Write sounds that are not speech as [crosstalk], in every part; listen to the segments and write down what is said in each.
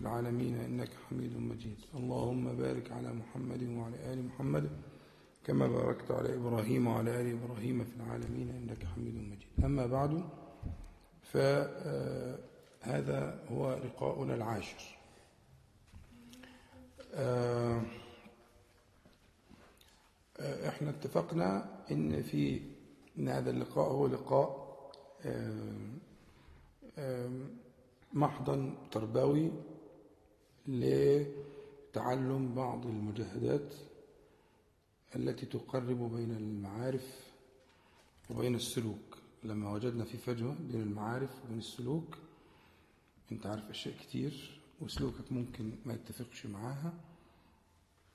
العالمين إنك حميد مجيد. اللهم بارك على محمد وعلى آل محمد كما باركت على إبراهيم وعلى آل إبراهيم في العالمين إنك حميد مجيد. أما بعد فهذا هو لقاؤنا العاشر. إحنا اتفقنا إن في إن هذا اللقاء هو لقاء محضا تربوي لتعلم بعض المجاهدات التي تقرب بين المعارف وبين السلوك. لما وجدنا في فجوة بين المعارف وبين السلوك انت عارف أشياء كتير وسلوكك ممكن ما يتفقش معاها.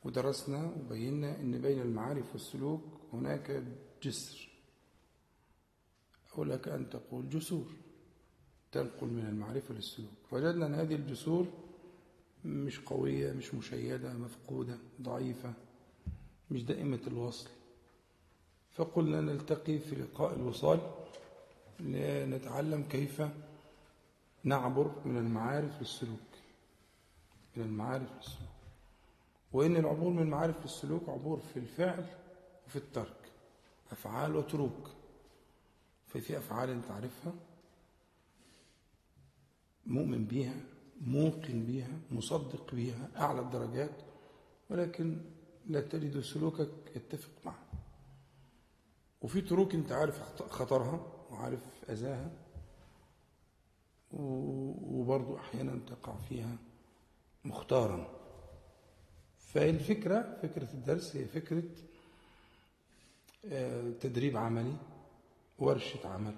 ودرسنا وبينا إن بين المعارف والسلوك هناك جسر. أو لك أن تقول جسور تنقل من المعرفة للسلوك. وجدنا إن هذه الجسور مش قوية مش مشيدة مفقودة ضعيفة مش دائمة الوصل. فقلنا نلتقي في لقاء الوصال لنتعلم كيف نعبر من المعارف للسلوك. من المعارف للسلوك. وإن العبور من المعارف للسلوك عبور في الفعل وفي الترك. أفعال وتروك. ففي أفعال أنت عارفها مؤمن بيها موقن بيها مصدق بيها أعلى الدرجات ولكن لا تجد سلوكك يتفق معه. وفي تروك أنت عارف خطرها وعارف أذاها وبرضو أحيانا تقع فيها مختارا. فالفكرة فكرة الدرس هي فكرة تدريب عملي ورشة عمل.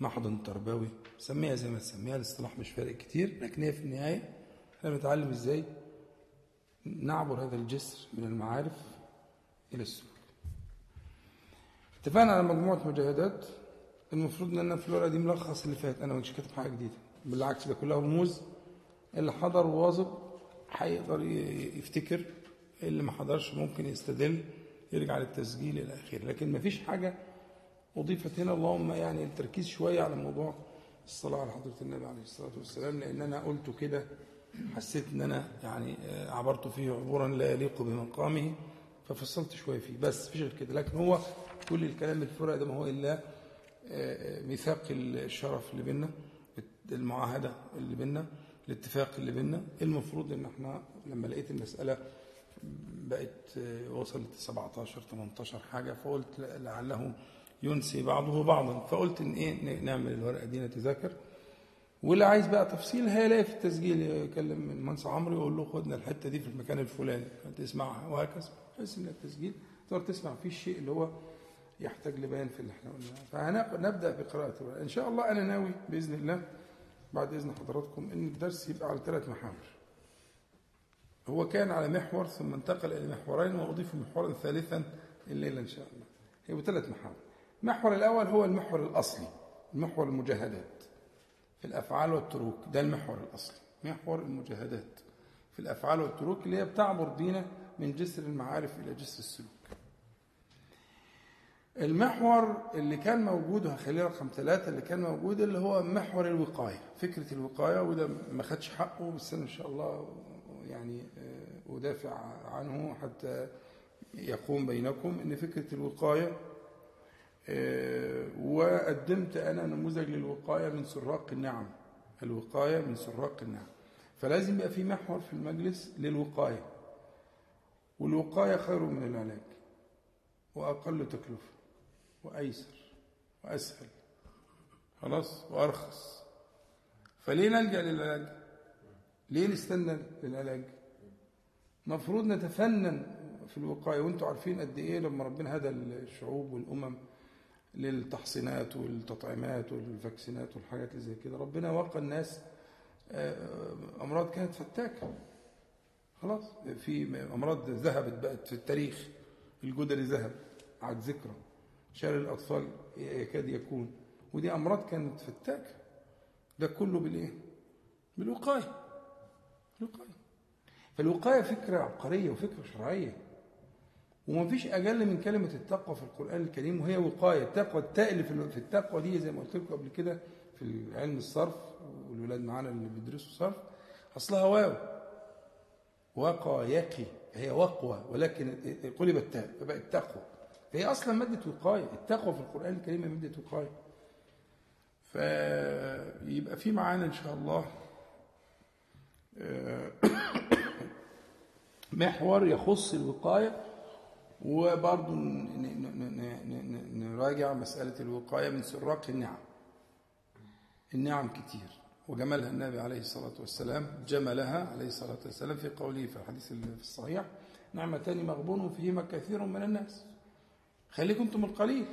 محضن تربوي سميها زي ما تسميها الاصطلاح مش فارق كتير لكن هي في النهاية إحنا بنتعلم إزاي نعبر هذا الجسر من المعارف إلى السلوك. اتفقنا على مجموعة مجاهدات. المفروض إن أنا في الورقة دي ملخص اللي فات. أنا مش كاتب حاجة جديدة. بالعكس ده كلها رموز. اللي حضر وواظب هيقدر يفتكر اللي ما حضرش ممكن يستدل يرجع للتسجيل إلى آخره. لكن ما فيش حاجة أضيفت هنا اللهم يعني التركيز شوية على موضوع الصلاة على حضرة النبي عليه الصلاة والسلام لأن أنا قلت كده حسيت أن أنا يعني عبرت فيه عبورا لا يليق بمقامه ففصلت شوية فيه. بس فيش غير كده لكن هو كل الكلام الفرق ده ما هو إلا ميثاق الشرف اللي بينا المعاهدة اللي بينا الاتفاق اللي بينا المفروض إن إحنا لما لقيت المسألة بقت وصلت 17 18 حاجة فقلت لعله ينسي بعضه بعضا. فقلت إن إيه نعمل الورقة دي نتذاكر واللي عايز بقى تفصيل هيلاقي في التسجيل يكلم المهندس عمرو يقول له خدنا الحتة دي في المكان الفلاني. تسمعها وهكذا. بحيث إن التسجيل تقدر تسمع فيه الشيء اللي هو يحتاج لبيان في اللي إحنا قلناه. فهنبدا بقراءة الورقة. إن شاء الله أنا ناوي بإذن الله بعد إذن حضراتكم إن الدرس يبقى على ثلاث محاور. هو كان على محور ثم انتقل إلى محورين وأضيف محورا ثالثا الليلة إن شاء الله. هي ثلاث محاور. المحور الأول هو المحور الأصلي المحور المجاهدات في الأفعال والتروك ده المحور الأصلي محور المجاهدات في الأفعال والتروك اللي هي بتعبر بينا من جسر المعارف إلى جسر السلوك. المحور اللي كان موجود وهخليه رقم ثلاثة اللي كان موجود اللي هو محور الوقاية فكرة الوقاية وده ما خدش حقه بس أنا إن شاء الله يعني أدافع عنه حتى يقوم بينكم إن فكرة الوقاية وقدمت أنا نموذج للوقاية من سراق النعم الوقاية من سراق النعم. فلازم يبقى في محور في المجلس للوقاية والوقاية خير من العلاج وأقل تكلفة وأيسر وأسهل. خلاص؟ وأرخص. فليه نلجأ للعلاج؟ ليه نستنى للعلاج؟ مفروض نتفنن في الوقاية. وأنتم عارفين قد إيه لما ربنا هدى الشعوب والأمم للتحصينات والتطعيمات والفاكسينات والحاجات اللي زي كده. ربنا وقى الناس أمراض كانت فتاكة. خلاص في أمراض ذهبت بقت في التاريخ الجدري ذهب عاد ذكرى. شلل الأطفال يكاد يكون. ودي أمراض كانت فتاكة. ده كله بالإيه؟ بالوقاية. الوقاية. فالوقاية فكرة عبقرية وفكرة شرعية. وما فيش أجل من كلمة التقوى في القرآن الكريم وهي وقاية التقوى التاء اللي في التقوى دي زي ما قلت لكم قبل كده في علم الصرف والولاد معانا اللي بيدرسوا صرف. أصلها واو. وقايقي هي وقوى ولكن قلبت تاء فبقت تقوى. فهي أصلا مادة وقاية. التقوى في القرآن الكريم مادة وقاية. فيبقى في معانا إن شاء الله [coughs] محور يخص الوقاية. وبرضه نراجع مسألة الوقاية من سراق النعم. النعم كتير. وجملها النبي عليه الصلاة والسلام جملها عليه الصلاة والسلام في قوله في الحديث الصحيح نعمتان مغبون فيهما كثير من الناس. خليكم أنتم القليل.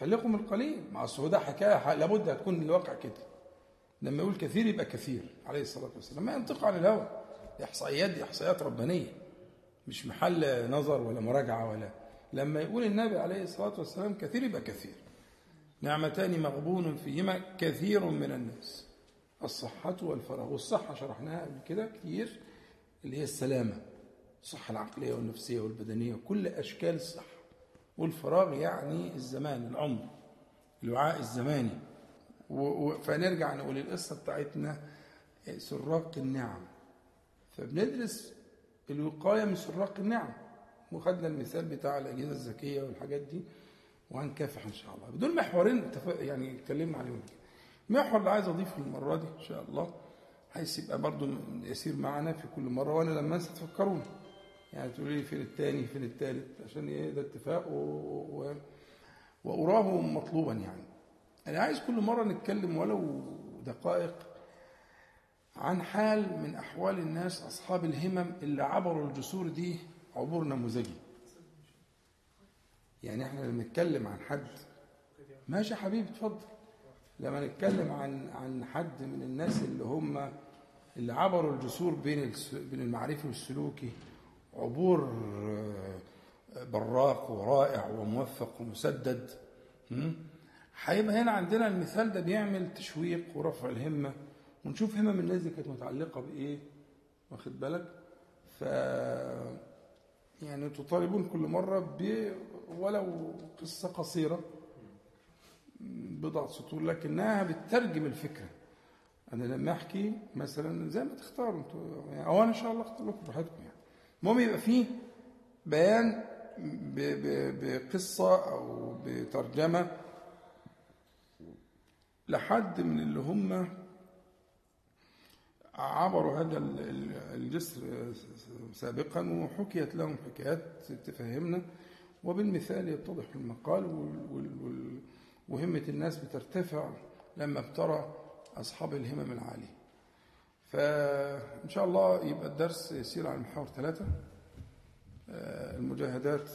خليكم القليل. مع الصعودة حكاية لابد هتكون الواقع كده. لما يقول كثير يبقى كثير عليه الصلاة والسلام. ما ينطق عن الهوى. إحصائيات دي إحصائيات ربانية. مش محل نظر ولا مراجعة ولا لما يقول النبي عليه الصلاة والسلام كثير يبقى كثير. نعمتان مغبون فيهما كثير من الناس. الصحة والفراغ. والصحة شرحناها قبل كده كتير اللي هي السلامة. الصحة العقلية والنفسية والبدنية كل أشكال الصحة. والفراغ يعني الزمان العمر الوعاء الزماني. فنرجع نقول القصة بتاعتنا سراق النعم. فبندرس الوقاية من سراق النعم. وخدنا المثال بتاع الأجهزة الذكية والحاجات دي وهنكافح إن شاء الله. بدون محورين يعني اتكلمنا عليهم. المحور اللي عايز أضيفه المرة دي إن شاء الله حيث يبقى برضه يسير معنا في كل مرة وأنا لما أنسى تفكروني. يعني تقولوا لي فين الثاني فين الثالث عشان إيه ده اتفاق و... و... وأراه مطلوبا يعني. أنا عايز كل مرة نتكلم ولو دقائق عن حال من أحوال الناس أصحاب الهمم اللي عبروا الجسور دي عبور نموذجي. يعني إحنا لما نتكلم عن حد ماشي يا حبيبي اتفضل. لما نتكلم عن عن حد من الناس اللي هم اللي عبروا الجسور بين بين المعرفي والسلوكي عبور براق ورائع وموفق ومسدد هيبقى هنا عندنا المثال ده بيعمل تشويق ورفع الهمة. ونشوف همم الناس دي كانت متعلقة بإيه؟ واخد بالك؟ ف يعني تطالبون كل مرة ب ولو قصة قصيرة بضع سطور لكنها بتترجم الفكرة. أنا لما أحكي مثلا زي ما تختاروا أنتوا يعني أو أنا إن شاء الله أختار لكم براحتكم يعني. المهم يبقى فيه بيان بقصة أو بترجمة لحد من اللي هم عبروا هذا الجسر سابقا وحكيت لهم حكايات تفهمنا وبالمثال يتضح المقال وهمة الناس بترتفع لما ابترى أصحاب الهمم العالية. فإن شاء الله يبقى الدرس يسير على محور ثلاثة المجاهدات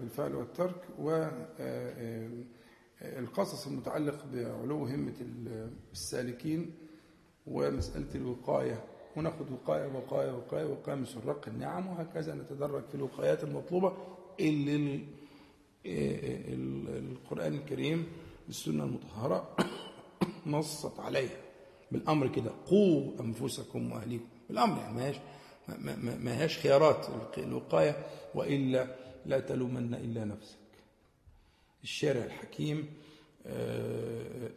بالفعل, والترك والقصص المتعلق بعلو همة السالكين ومسألة الوقاية. وناخد وقاية وقاية وقاية وقاية من سراق النعم وهكذا نتدرج في الوقايات المطلوبة اللي القرآن الكريم بالسنة المطهرة [coughs] نصت عليها. بالأمر كده قوا أنفسكم وأهليكم. بالأمر يعني ما هيش ما هيش خيارات الوقاية وإلا لا تلومن إلا نفسك. الشارع الحكيم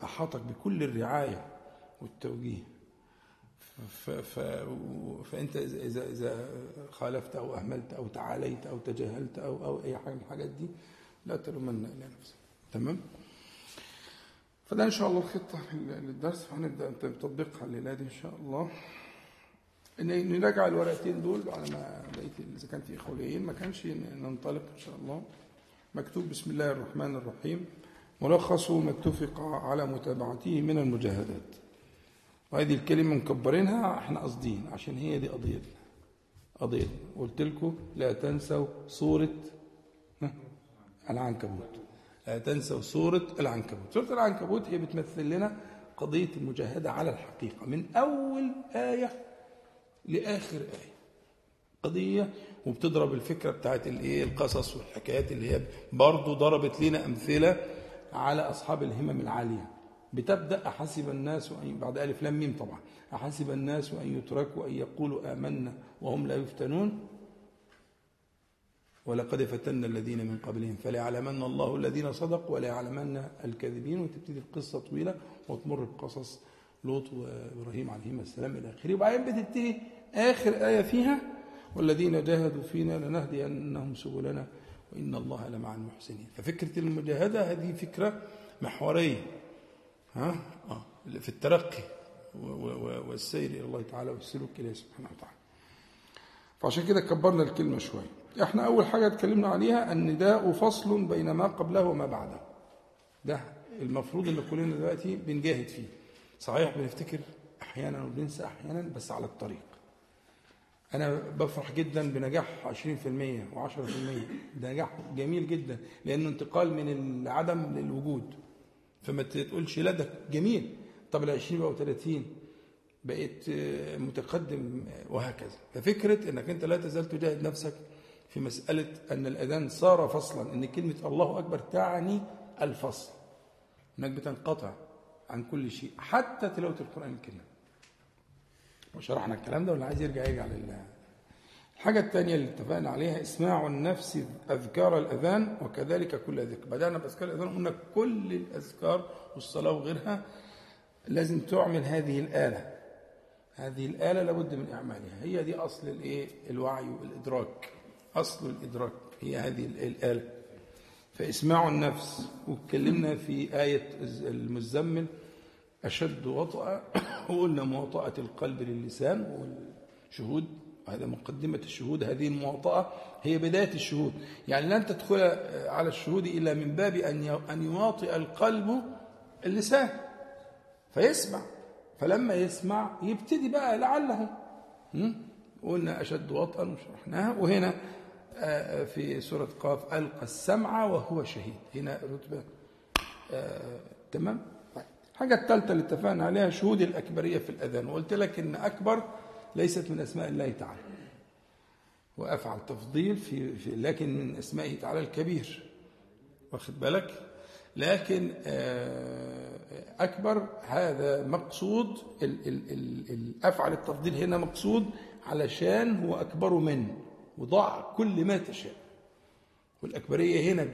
أحاطك بكل الرعاية والتوجيه. ف فأنت اذا اذا خالفت أو أهملت أو تعاليت أو تجاهلت أو أو أي حاجة من الحاجات دي لا تلومن الا نفسك تمام؟ فده إن شاء الله الخطة للدرس. هنبدأ تطبيقها الليلة دي إن شاء الله. ان نراجع الورقتين دول على ما لقيت إذا كان في اخويين ما كانش ننطلق إن شاء الله. مكتوب بسم الله الرحمن الرحيم. ملخص ما اتفق على متابعته من المجاهدات. وهذه الكلمة مكبرينها إحنا قاصدين عشان هي دي قضيتنا. قضيتنا. قلت لكم لا تنسوا صورة العنكبوت. لا تنسوا صورة العنكبوت. سورة العنكبوت هي بتمثل لنا قضية المجاهدة على الحقيقة. من أول آية لآخر آية. قضية وبتضرب الفكرة بتاعت الايه القصص والحكايات اللي هي برضه ضربت لنا أمثلة على أصحاب الهمم العالية. بتبدأ أحسب الناس أن بعد ألف لام ميم طبعا. أحسب الناس أن يتركوا أن يقولوا آمنا وهم لا يفتنون؟ ولقد فتنا الذين من قبلهم. فليعلمن الله الذين صدقوا وليعلمن الكاذبين. وتبتدي القصة طويلة وتمر بقصص لوط وإبراهيم عليهما السلام إلى آخره. وبعدين بتبتدي آخر آية فيها والذين جاهدوا فينا لنهدينهم سبلنا وإن الله لمع المحسنين. ففكرة المجاهدة هذه فكرة محورية. ها؟ آه. في الترقي والسير إلى الله تعالى والسلوك إليه سبحانه وتعالى. فعشان كده كبرنا الكلمة شوية إحنا أول حاجة اتكلمنا عليها النداء فصل بين ما قبله وما بعده. ده المفروض إن كلنا دلوقتي بنجاهد فيه. صحيح بنفتكر أحيانا وبننسى أحيانا بس على الطريق. أنا بفرح جدا بنجاح 20% و10% ده نجاح جميل جدا لأنه انتقال من العدم للوجود. فما تقولش لا ده جميل. طب ال 20 بقوا 30 بقيت متقدم وهكذا. ففكرة إنك أنت لا تزال تجاهد نفسك في مسألة أن الأذان صار فصلا إن كلمة الله أكبر تعني الفصل. إنك بتنقطع عن كل شيء حتى تلاوة القرآن الكريم. وشرحنا الكلام ده واللي عايز يرجع يرجع لله الحاجة الثانية اللي اتفقنا عليها إسماع النفس أذكار الأذان وكذلك كل ذكر. بدأنا بأذكار الأذان قلنا كل الأذكار والصلاة وغيرها لازم تعمل هذه الآلة. هذه الآلة لابد من إعمالها. هي دي أصل الإيه؟ الوعي والإدراك. أصل الإدراك هي هذه الآلة. فإسماع النفس واتكلمنا في آية المزمل أشد وطأ وقلنا مواطأة القلب للسان والشهود. هذا مقدمة الشهود هذه المواطأة هي بداية الشهود. يعني لن تدخل على الشهود إلا من باب أن يواطئ القلب اللسان. فيسمع. فلما يسمع يبتدي بقى لعله. قلنا أشد وطئا وشرحناها. وهنا في سورة قاف ألقى السمع وهو شهيد. هنا رتبة تمام؟ الحاجة الثالثة اللي اتفقنا عليها شهود الأكبرية في الأذان. وقلت لك إن أكبر ليست من أسماء الله تعالى. وأفعل تفضيل في, في لكن من أسمائه تعالى الكبير. واخد بالك؟ لكن أكبر هذا مقصود الأفعل التفضيل هنا مقصود علشان هو أكبر منه وضع كل ما تشاء. والأكبرية هنا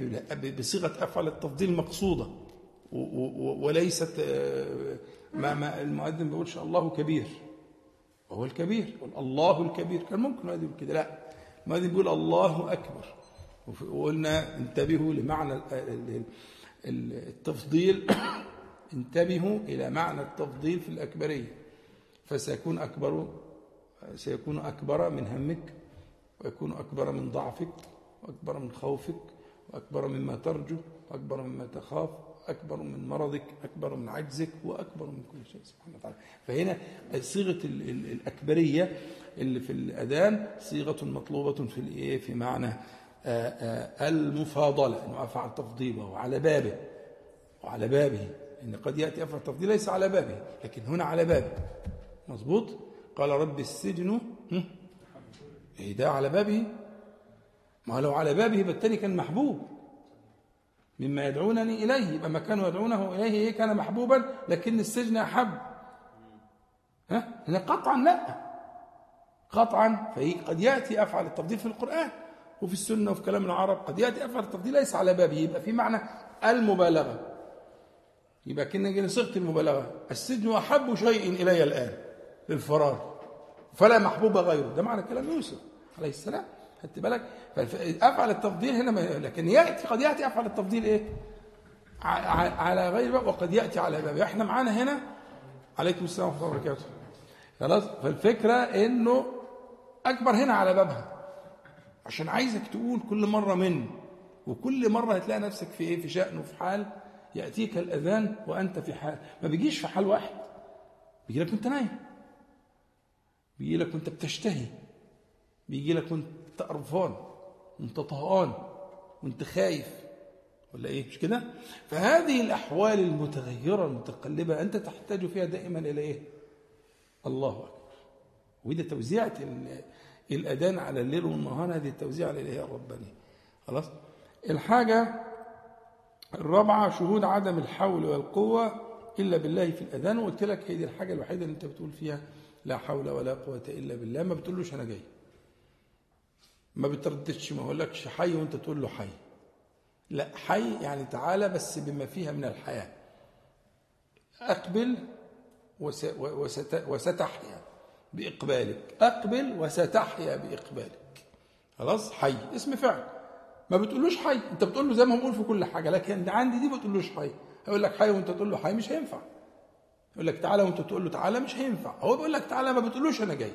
بصيغة أفعل التفضيل مقصودة. وليست ما, ما المؤذن بيقولش الله كبير. وهو الكبير. الله الكبير. كان ممكن المؤذن يقول كده. لا. المؤذن بيقول الله أكبر. وقلنا انتبهوا لمعنى التفضيل. [coughs] انتبهوا إلى معنى التفضيل في الأكبرية. فسيكون أكبر سيكون أكبر من همك ويكون أكبر من ضعفك وأكبر من خوفك وأكبر مما ترجو وأكبر مما تخاف. أكبر من مرضك أكبر من عجزك وأكبر من كل شيء سبحانه وتعالى. فهنا صيغة الأكبرية اللي في الأذان صيغة مطلوبة في الإيه في معنى المفاضلة أنه أفعل تفضيله على بابه وعلى بابه. إن قد يأتي أفعل تفضيل ليس على بابه لكن هنا على بابه. مظبوط؟ قال رب السجن إيه ده على بابه. ما لو على بابه يبقى التاني كان محبوب. مما يدعونني إليه يبقى ما كانوا يدعونه إليه كان محبوبا لكن السجن أحب. ها؟ هنا قطعا لا. قطعا. فهي قد يأتي أفعل التفضيل في القرآن وفي السنة وفي كلام العرب قد يأتي أفعل التفضيل ليس على بابه يبقى في معنى المبالغة. يبقى كنا صيغة المبالغة. السجن أحب شيء إلي الآن للفرار. فلا محبوب غيره. ده معنى كلام يوسف عليه السلام. خدت بالك؟ أفعل التفضيل هنا لكن ياتي قد يأتي أفعل التفضيل إيه؟ على غير باب وقد يأتي على باب إحنا معانا هنا. عليكم السلام ورحمة الله وبركاته. خلاص؟ فالفكرة إنه أكبر هنا على بابها. عشان عايزك تقول كل مرة من وكل مرة هتلاقي نفسك في إيه؟ في شأن وفي حال. يأتيك الأذان وأنت في حال. ما بيجيش في حال واحد. بيجي لك وأنت نايم. بيجي لك وأنت بتشتهي. بيجي لك وأنت قرفان وانت طهقان وانت خايف. ولا إيه؟ مش كده؟ فهذه الأحوال المتغيرة المتقلبة أنت تحتاج فيها دائما إلى إيه؟ الله أكبر. وده توزيعه الأذان على الليل والنهار هذه التوزيع الإلهية الربانية خلاص؟ الحاجة الرابعة شهود عدم الحول والقوة إلا بالله في الأذان. وقلت لك هي دي الحاجة الوحيدة اللي أنت بتقول فيها لا حول ولا قوة إلا بالله. ما بتقولوش أنا جاي. ما بترددش ما اقولكش حي وانت تقول له حي. لا حي يعني تعالى بس بما فيها من الحياة. أقبل وستحيا بإقبالك. أقبل وستحيا بإقبالك. خلاص؟ حي. اسم فعل. ما بتقولوش حي. انت بتقول له زي ما بقول في كل حاجة لكن عندي دي ما بتقولوش حي. هيقول لك حي وانت تقول له حي مش هينفع. يقول لك تعالى وانت تقول له تعالى مش هينفع. هو بيقول لك تعالى ما بتقولوش أنا جاي.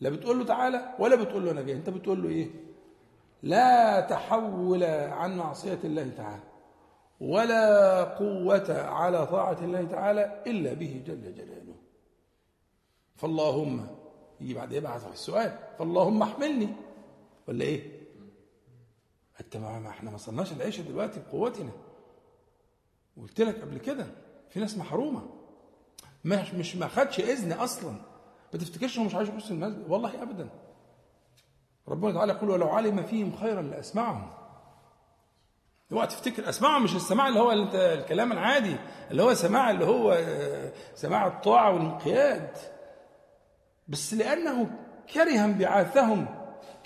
لا بتقول له تعالى ولا بتقول له أنا أنت بتقول له إيه؟ لا تحول عن معصية الله تعالى ولا قوة على طاعة الله تعالى إلا به جل جلاله. فاللهم يجي بعد يبعث السؤال. فاللهم احملني. ولا إيه؟ أنت ما إحنا ما صلناش العيشه دلوقتي بقوتنا. قلت لك قبل كده في ناس محرومة. مش مش ما خدش إذن أصلا. ما تفتكرش مش عايز يخش المسجد والله ابدا. ربنا تعالى يقول ولو علم فيهم خيرا لأسمعهم. اوعى تفتكر اسمعهم مش السماع اللي هو أنت الكلام العادي اللي هو سماع اللي هو آه، سماع الطاعة والانقياد. بس لأنه كره انبعاثهم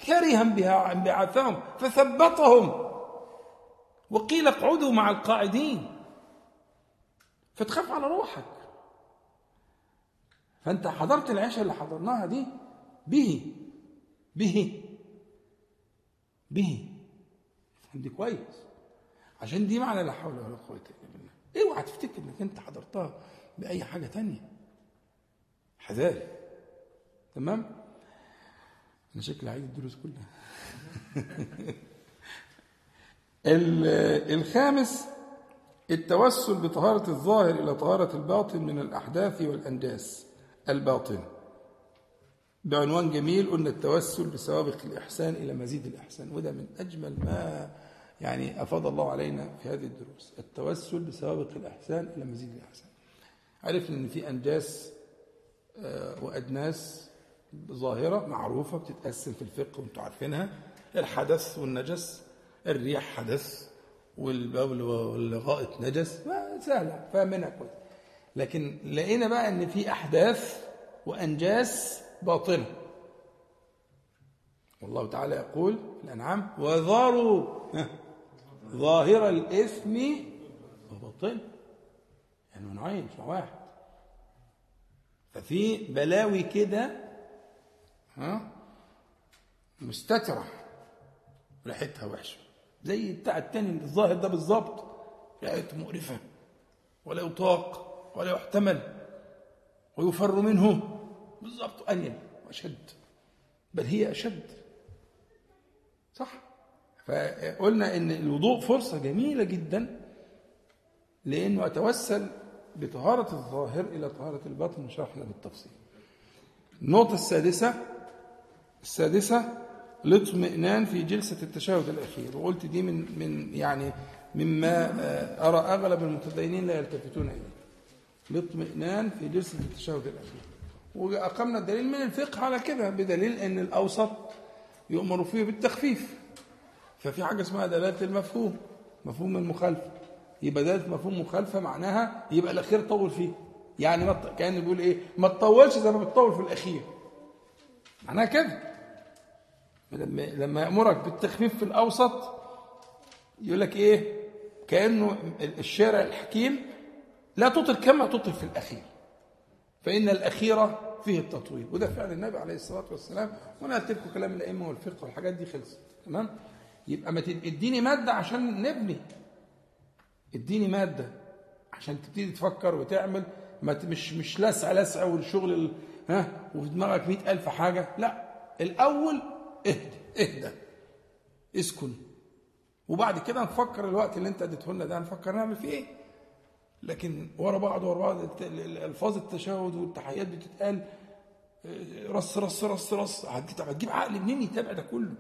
كره انبعاثهم فثبطهم. وقيل اقعدوا مع القاعدين. فتخاف على روحك. فأنت حضرت العشاء اللي حضرناها دي به به به. دي كويس؟ عشان دي معنى لا حول ولا قوة إلا بالله. اوعى تفتكر إنك أنت حضرتها بأي حاجة تانية. حذاري. تمام؟ أنا شكلي عايز الدروس كلها. [laughs] الخامس التوسل بطهارة الظاهر إلى طهارة الباطن من الأحداث والأنجاس الباطن بعنوان جميل قلنا التوسل بسوابق الإحسان إلى مزيد الإحسان وده من أجمل ما يعني أفاض الله علينا في هذه الدروس. التوسل بسوابق الإحسان إلى مزيد الإحسان. عرفنا أن في أنجاس آه، وأدناس ظاهرة معروفة بتتقسم في الفقه وأنتم عارفينها. الحدث والنجس الريح حدث والبول والغائط نجس. سهلة فاهمينها كويس. لكن لقينا بقى إن في أحداث وأنجاس باطنة. والله تعالى يقول في الأنعام وذروا [laughs] ظاهر الإثم وباطنه يعني نوعين مش واحد. ففي بلاوي كده ها مستترة. ريحتها وحشة. زي بتاع التاني الظاهر ده بالظبط. ريحته مقرفة. ولا يطاق. ولا يحتمل ويفر منه. بالضبط أنيل وأشد. بل هي أشد. صح؟ فقلنا إن الوضوء فرصة جميلة جدا لأنه أتوسل بطهارة الظاهر إلى طهارة الباطن شرحنا بالتفصيل. النقطة السادسة السادسة الاطمئنان في جلسة التشهد الأخير. وقلت دي من من يعني مما آه، أرى أغلب المتدينين لا يلتفتون إليه. الاطمئنان في جلسة التشهد الأخير. وأقمنا الدليل من الفقه على كده بدليل أن الأوسط يؤمر فيه بالتخفيف. ففي حاجة اسمها دلالة المفهوم مفهوم المخالفة. يبقى دلالة مفهوم مخالفة معناها يبقى الأخير طول فيه. يعني ما كان بيقول إيه ما تطولش زي ما بتطول في الأخير. معناها كده. لما لما يأمرك بالتخفيف في الأوسط يقول لك إيه كأنه الشارع الحكيم لا تطل كما تطل في الأخير. فإن الأخير فيه التطويل. وده فعل النبي عليه الصلاة والسلام. وأنا قلت لكم كلام الأئمة والفقه والحاجات دي خلصت. تمام؟ يبقى ما اديني مادة عشان نبني. اديني مادة عشان تبتدي تفكر وتعمل. ما مش مش لسع لسع والشغل ها؟ وفي دماغك مئة ألف حاجة. لا. الأول اهدى. اهدى. اسكن. وبعد كده نفكر الوقت اللي انت اديته لنا ده. نفكر نعمل فيه إيه؟ لكن ورا بعض ورا بعض الفاظ التشهد والتحيات بتتقال آه، رص رص رص رص هتجيب عقل منين يتابع ده كله؟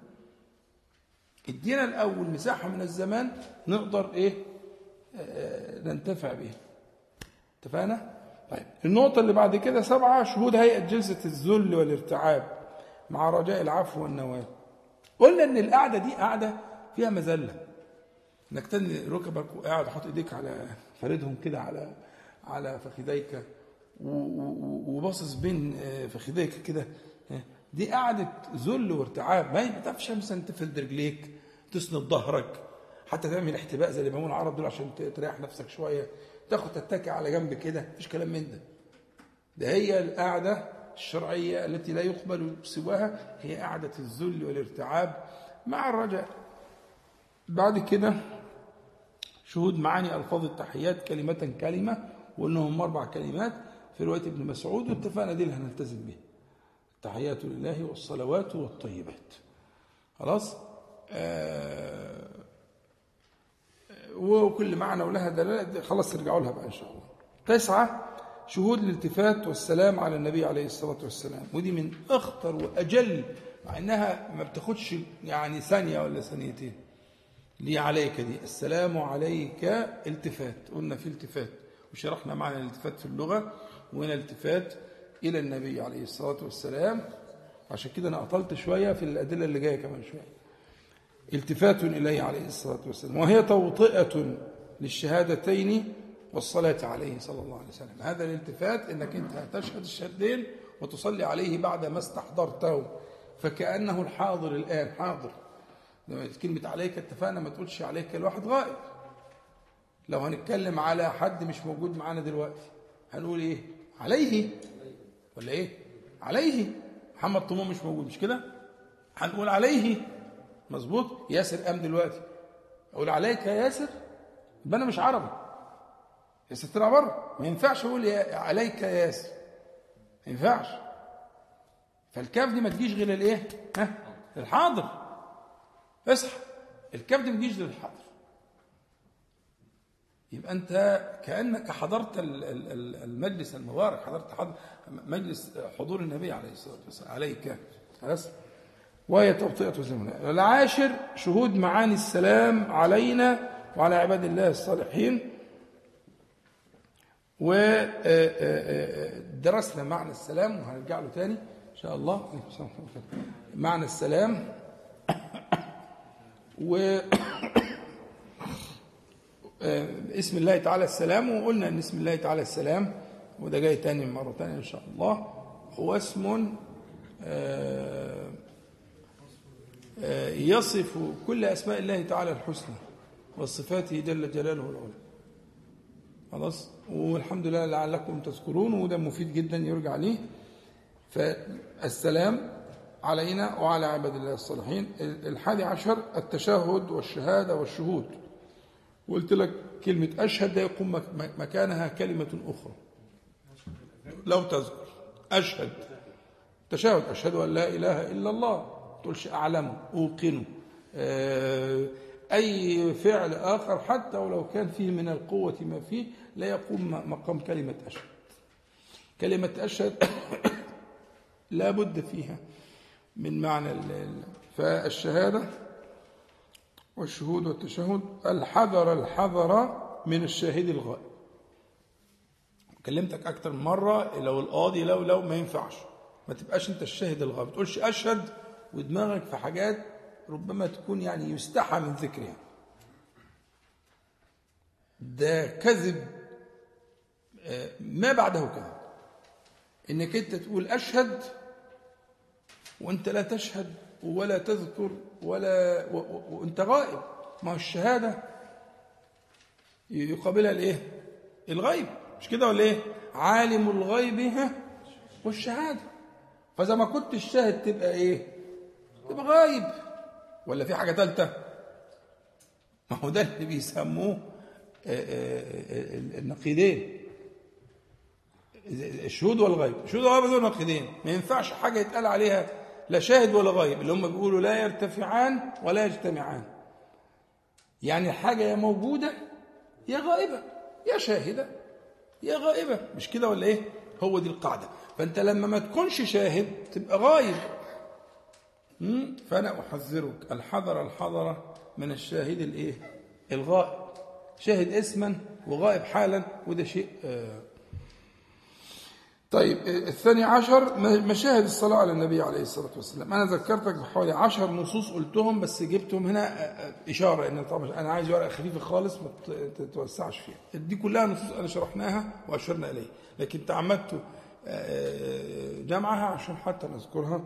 ادينا الأول مساحة من الزمان نقدر إيه؟ آه، ننتفع بها اتفقنا؟ طيب النقطة اللي بعد كده سبعة شهود هيئة جلسة الذل والارتعاب مع رجاء العفو والنواة. قلنا إن القعدة دي قعدة فيها مذلة. إنك تني ركبك وقاعد حاطط إيديك على فردهم كده على على فخذيك وباصص بين آه، فخذيك كده. آه، دي قعدة ذل وارتعاب. ما تعرفش مثلا تفرد رجليك تسند ظهرك حتى تعمل احتباء زي بيعملوا العرب دول عشان تريح نفسك شوية تاخد تتكي على جنب كده. مفيش كلام من ده. ده هي القعدة الشرعية التي لا يقبل سواها. هي قعدة الذل والارتعاب مع الرجاء. بعد كده شهود معاني ألفاظ التحيات كلمة كلمة وأنهم أربع كلمات في رواية ابن مسعود واتفقنا دي اللي هنلتزم بها التحيات لله والصلوات والطيبات. خلاص؟ آه وكل معنى ولها دلالة. خلاص ترجعوا لها بقى إن شاء الله. تسعة شهود الالتفات والسلام على النبي عليه الصلاة والسلام. ودي من أخطر وأجل مع إنها ما بتاخدش يعني ثانية ولا ثانيتين. لي عليك دي. السلام عليك. التفات. قلنا في التفات. وشرحنا معنى الالتفات في اللغة وهنا التفات إلى النبي عليه الصلاة والسلام. عشان كده أنا أطلت شوية في الأدلة اللي جاية كمان شوية. التفات إليه عليه الصلاة والسلام. وهي توطئة للشهادتين والصلاة عليه صلى الله عليه وسلم. هذا الالتفات إنك أنت تشهد الشهادتين وتصلي عليه بعد ما استحضرته. فكأنه الحاضر الآن. حاضر. كلمة عليك اتفقنا ما تقولش عليك الواحد غائب. لو هنتكلم على حد مش موجود معانا دلوقتي هنقول إيه؟ عليه. ولا إيه؟ عليه. محمد طموح مش موجود مش كده؟ هنقول عليه. مظبوط؟ ياسر قام دلوقتي. أقول عليك يا ياسر؟ يبقى أنا مش عربي. ياسر طلع بره. ما ينفعش أقول يا عليك يا ياسر. ما ينفعش. فالكاف دي ما تجيش غير الإيه؟ ها؟ الحاضر. اصحى. الكاف دي ما غير الحاضر يبقى انت كأنك حضرت ال- ال- ال- المجلس المبارك حضرت حضر مجلس حضور النبي عليه الصلاة والسلام عليك. خلاص؟ وهي توطئة زمنا العاشر شهود معاني السلام علينا وعلى عباد الله الصالحين. ودرسنا معنى السلام وهنرجع له تاني إن شاء الله. معنى السلام. و [coughs] اسم الله تعالى السلام. وقلنا إن اسم الله تعالى السلام وده جاي تاني مرة تانية إن شاء الله. هو اسم آه، آه، يصف كل أسماء الله تعالى الحسنى وصفاته جل جلاله العلى. خلاص؟ والحمد لله لعلكم تذكرون وده مفيد جدا يرجع ليه. فالسلام علينا وعلى عباد الله الصالحين. الحادي عشر التشهد والشهادة والشهود. وقلت لك كلمة أشهد لا يقوم مك- مكانها كلمة أخرى. لو تذكر. أشهد. تشهد. أشهد أن لا إله إلا الله. تقولش أعلم. أوقن. آه، أي فعل آخر حتى ولو كان فيه من القوة ما فيه لا يقوم مقام كلمة أشهد. كلمة أشهد [coughs] لا بد فيها. من معنى ال- ال- فالشهادة والشهود والتشهد الحذر الحذر من الشاهد الغائب. كلمتك أكتر من مرة لو القاضي لو لو ما ينفعش. ما تبقاش أنت الشاهد الغائب. ما تقولش أشهد ودماغك في حاجات ربما تكون يعني يستحى من ذكرها. ده كذب آه، ما بعده كذب إنك أنت تقول أشهد وانت لا تشهد ولا تذكر ولا وانت غائب. ما هو الشهادة؟ يقابلها الايه؟ الغيب. مش كده ولا إيه؟ عالم الغيب ها؟ والشهادة. فإذا ما كنت الشاهد تبقى إيه؟ تبقى غايب. ولا في حاجة ثالثه ما هو ده اللي بيسموه آه، آه، آه، النقيضين. الشهود والغيب. الشهود والغيب دول نقيضين. ما ينفعش حاجة يتقال عليها لا شاهد ولا غيب اللي هم بيقولوا لا يرتفعان ولا يجتمعان. يعني حاجة يا موجودة يا غائبة يا شاهدة يا غائبة. مش كده ولا إيه؟ هو دي القاعدة. فأنت لما ما تكونش شاهد تبقى غايب. مم؟ فأنا أحذرك. الحذر الحذر من الشاهد الإيه؟ الغائب. شاهد اسما وغائب حالا وده شيء آه طيب الثاني عشر مشاهد الصلاة على النبي عليه الصلاة والسلام. أنا ذكرتك بحوالي عشر نصوص قلتهم بس جبتهم هنا إشارة إن طبعا أنا عايز ورقة خفيفة خالص ما تتوسعش فيها. دي كلها نصوص أنا شرحناها وأشرنا إليها. لكن تعمدت جمعها عشان حتى نذكرها.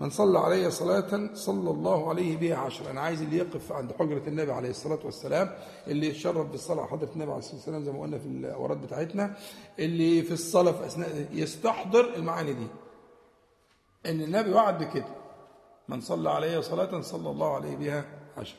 من صلى علي صلاة صلى الله عليه بها عشر أنا عايز اللي يقف عند حجرة النبي عليه الصلاة والسلام اللي يتشرف بالصلاة. حضرة النبي عليه الصلاة والسلام زي ما قلنا في الأوراد بتاعتنا اللي في الصلاة في أثناء يستحضر المعاني دي. إن النبي وعد بكده. من صلى علي صلاة صلى الله عليه بها عشر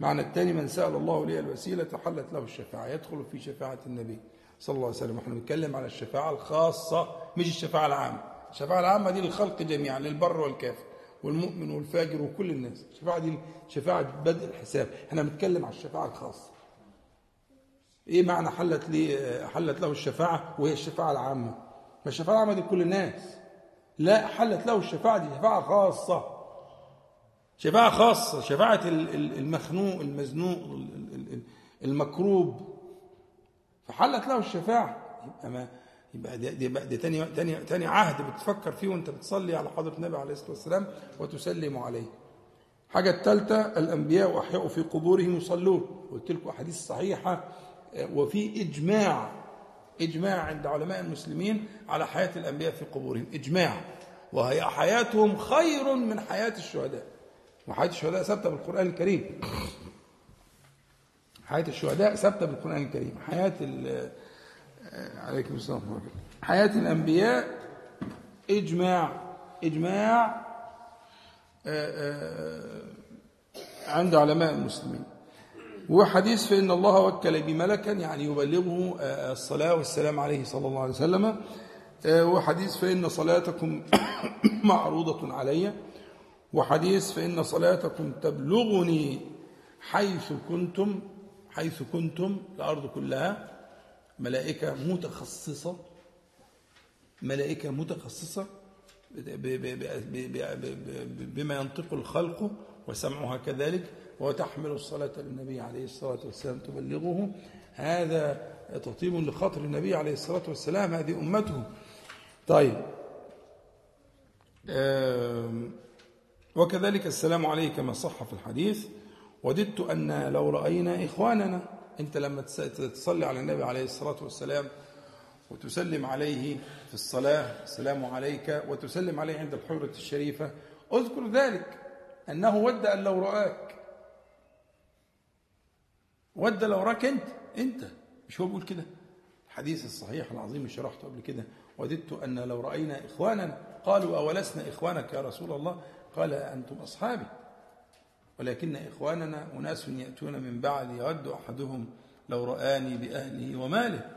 معنى الثاني من سأل الله لي الوسيلة حلت له الشفاعة. يدخل في شفاعة النبي صلى الله عليه وسلم. إحنا بنتكلم على الشفاعة الخاصة مش الشفاعة العامة. الشفاعة العامة دي للخلق جميعا للبر والكافر والمؤمن والفاجر وكل الناس. الشفاعة دي شفاعة بدء الحساب. إحنا بنتكلم على الشفاعة الخاصة. إيه معنى حلت لي حلت له الشفاعة وهي الشفاعة العامة؟ ما الشفاعة العامة دي كل الناس. لا حلت له الشفاعة دي شفاعة خاصة. شفاعة خاصة شفاعة المخنوق المزنوق المكروب. فحلت له الشفاعة. يبقى ما يبقى دي, دي, دي تاني, تاني, تاني عهد بتفكر فيه وانت بتصلي على حضرة النبي عليه الصلاة والسلام وتسلم عليه. حاجة الثالثة الأنبياء وأحياء في قبورهم يصلون. قلت لكم أحاديث صحيحة وفي إجماع إجماع عند علماء المسلمين على حياة الأنبياء في قبورهم. إجماع. وهي حياتهم خير من حياة الشهداء. وحياة الشهداء ثابتة بالقرآن الكريم. حياة الشهداء ثابتة بالقرآن الكريم. حياة عليكم السلام ورحمة الله. حياة الأنبياء إجماع إجماع عند علماء المسلمين. وحديث فإن الله وكل بملكا يعني يبلغه الصلاة والسلام عليه صلى الله عليه وسلم. وحديث فإن صلاتكم [coughs] معروضة علي. وحديث فإن صلاتكم تبلغني حيث كنتم حيث كنتم الأرض كلها. ملائكة متخصصة ملائكة متخصصة بما ينطق الخلق وسمعها كذلك وتحمل الصلاة للنبي عليه الصلاة والسلام تبلغه. هذا تطيب لخاطر النبي عليه الصلاة والسلام هذه أمته. طيب. وكذلك السلام عليه كما صح في الحديث وددت أن لو رأينا إخواننا. أنت لما تصلي على النبي عليه الصلاة والسلام وتسلم عليه في الصلاة السلام عليك وتسلم عليه عند الحجرة الشريفة اذكر ذلك أنه ود أن لو رآك. ود لو رآك أنت أنت. مش هو بيقول كده؟ الحديث الصحيح العظيم اللي شرحته قبل كده. وددت أن لو رأينا إخواننا قالوا أولسنا إخوانك يا رسول الله؟ قال أنتم أصحابي. ولكن إخواننا أناس يأتون من بعد يود أحدهم لو رآني بأهله وماله.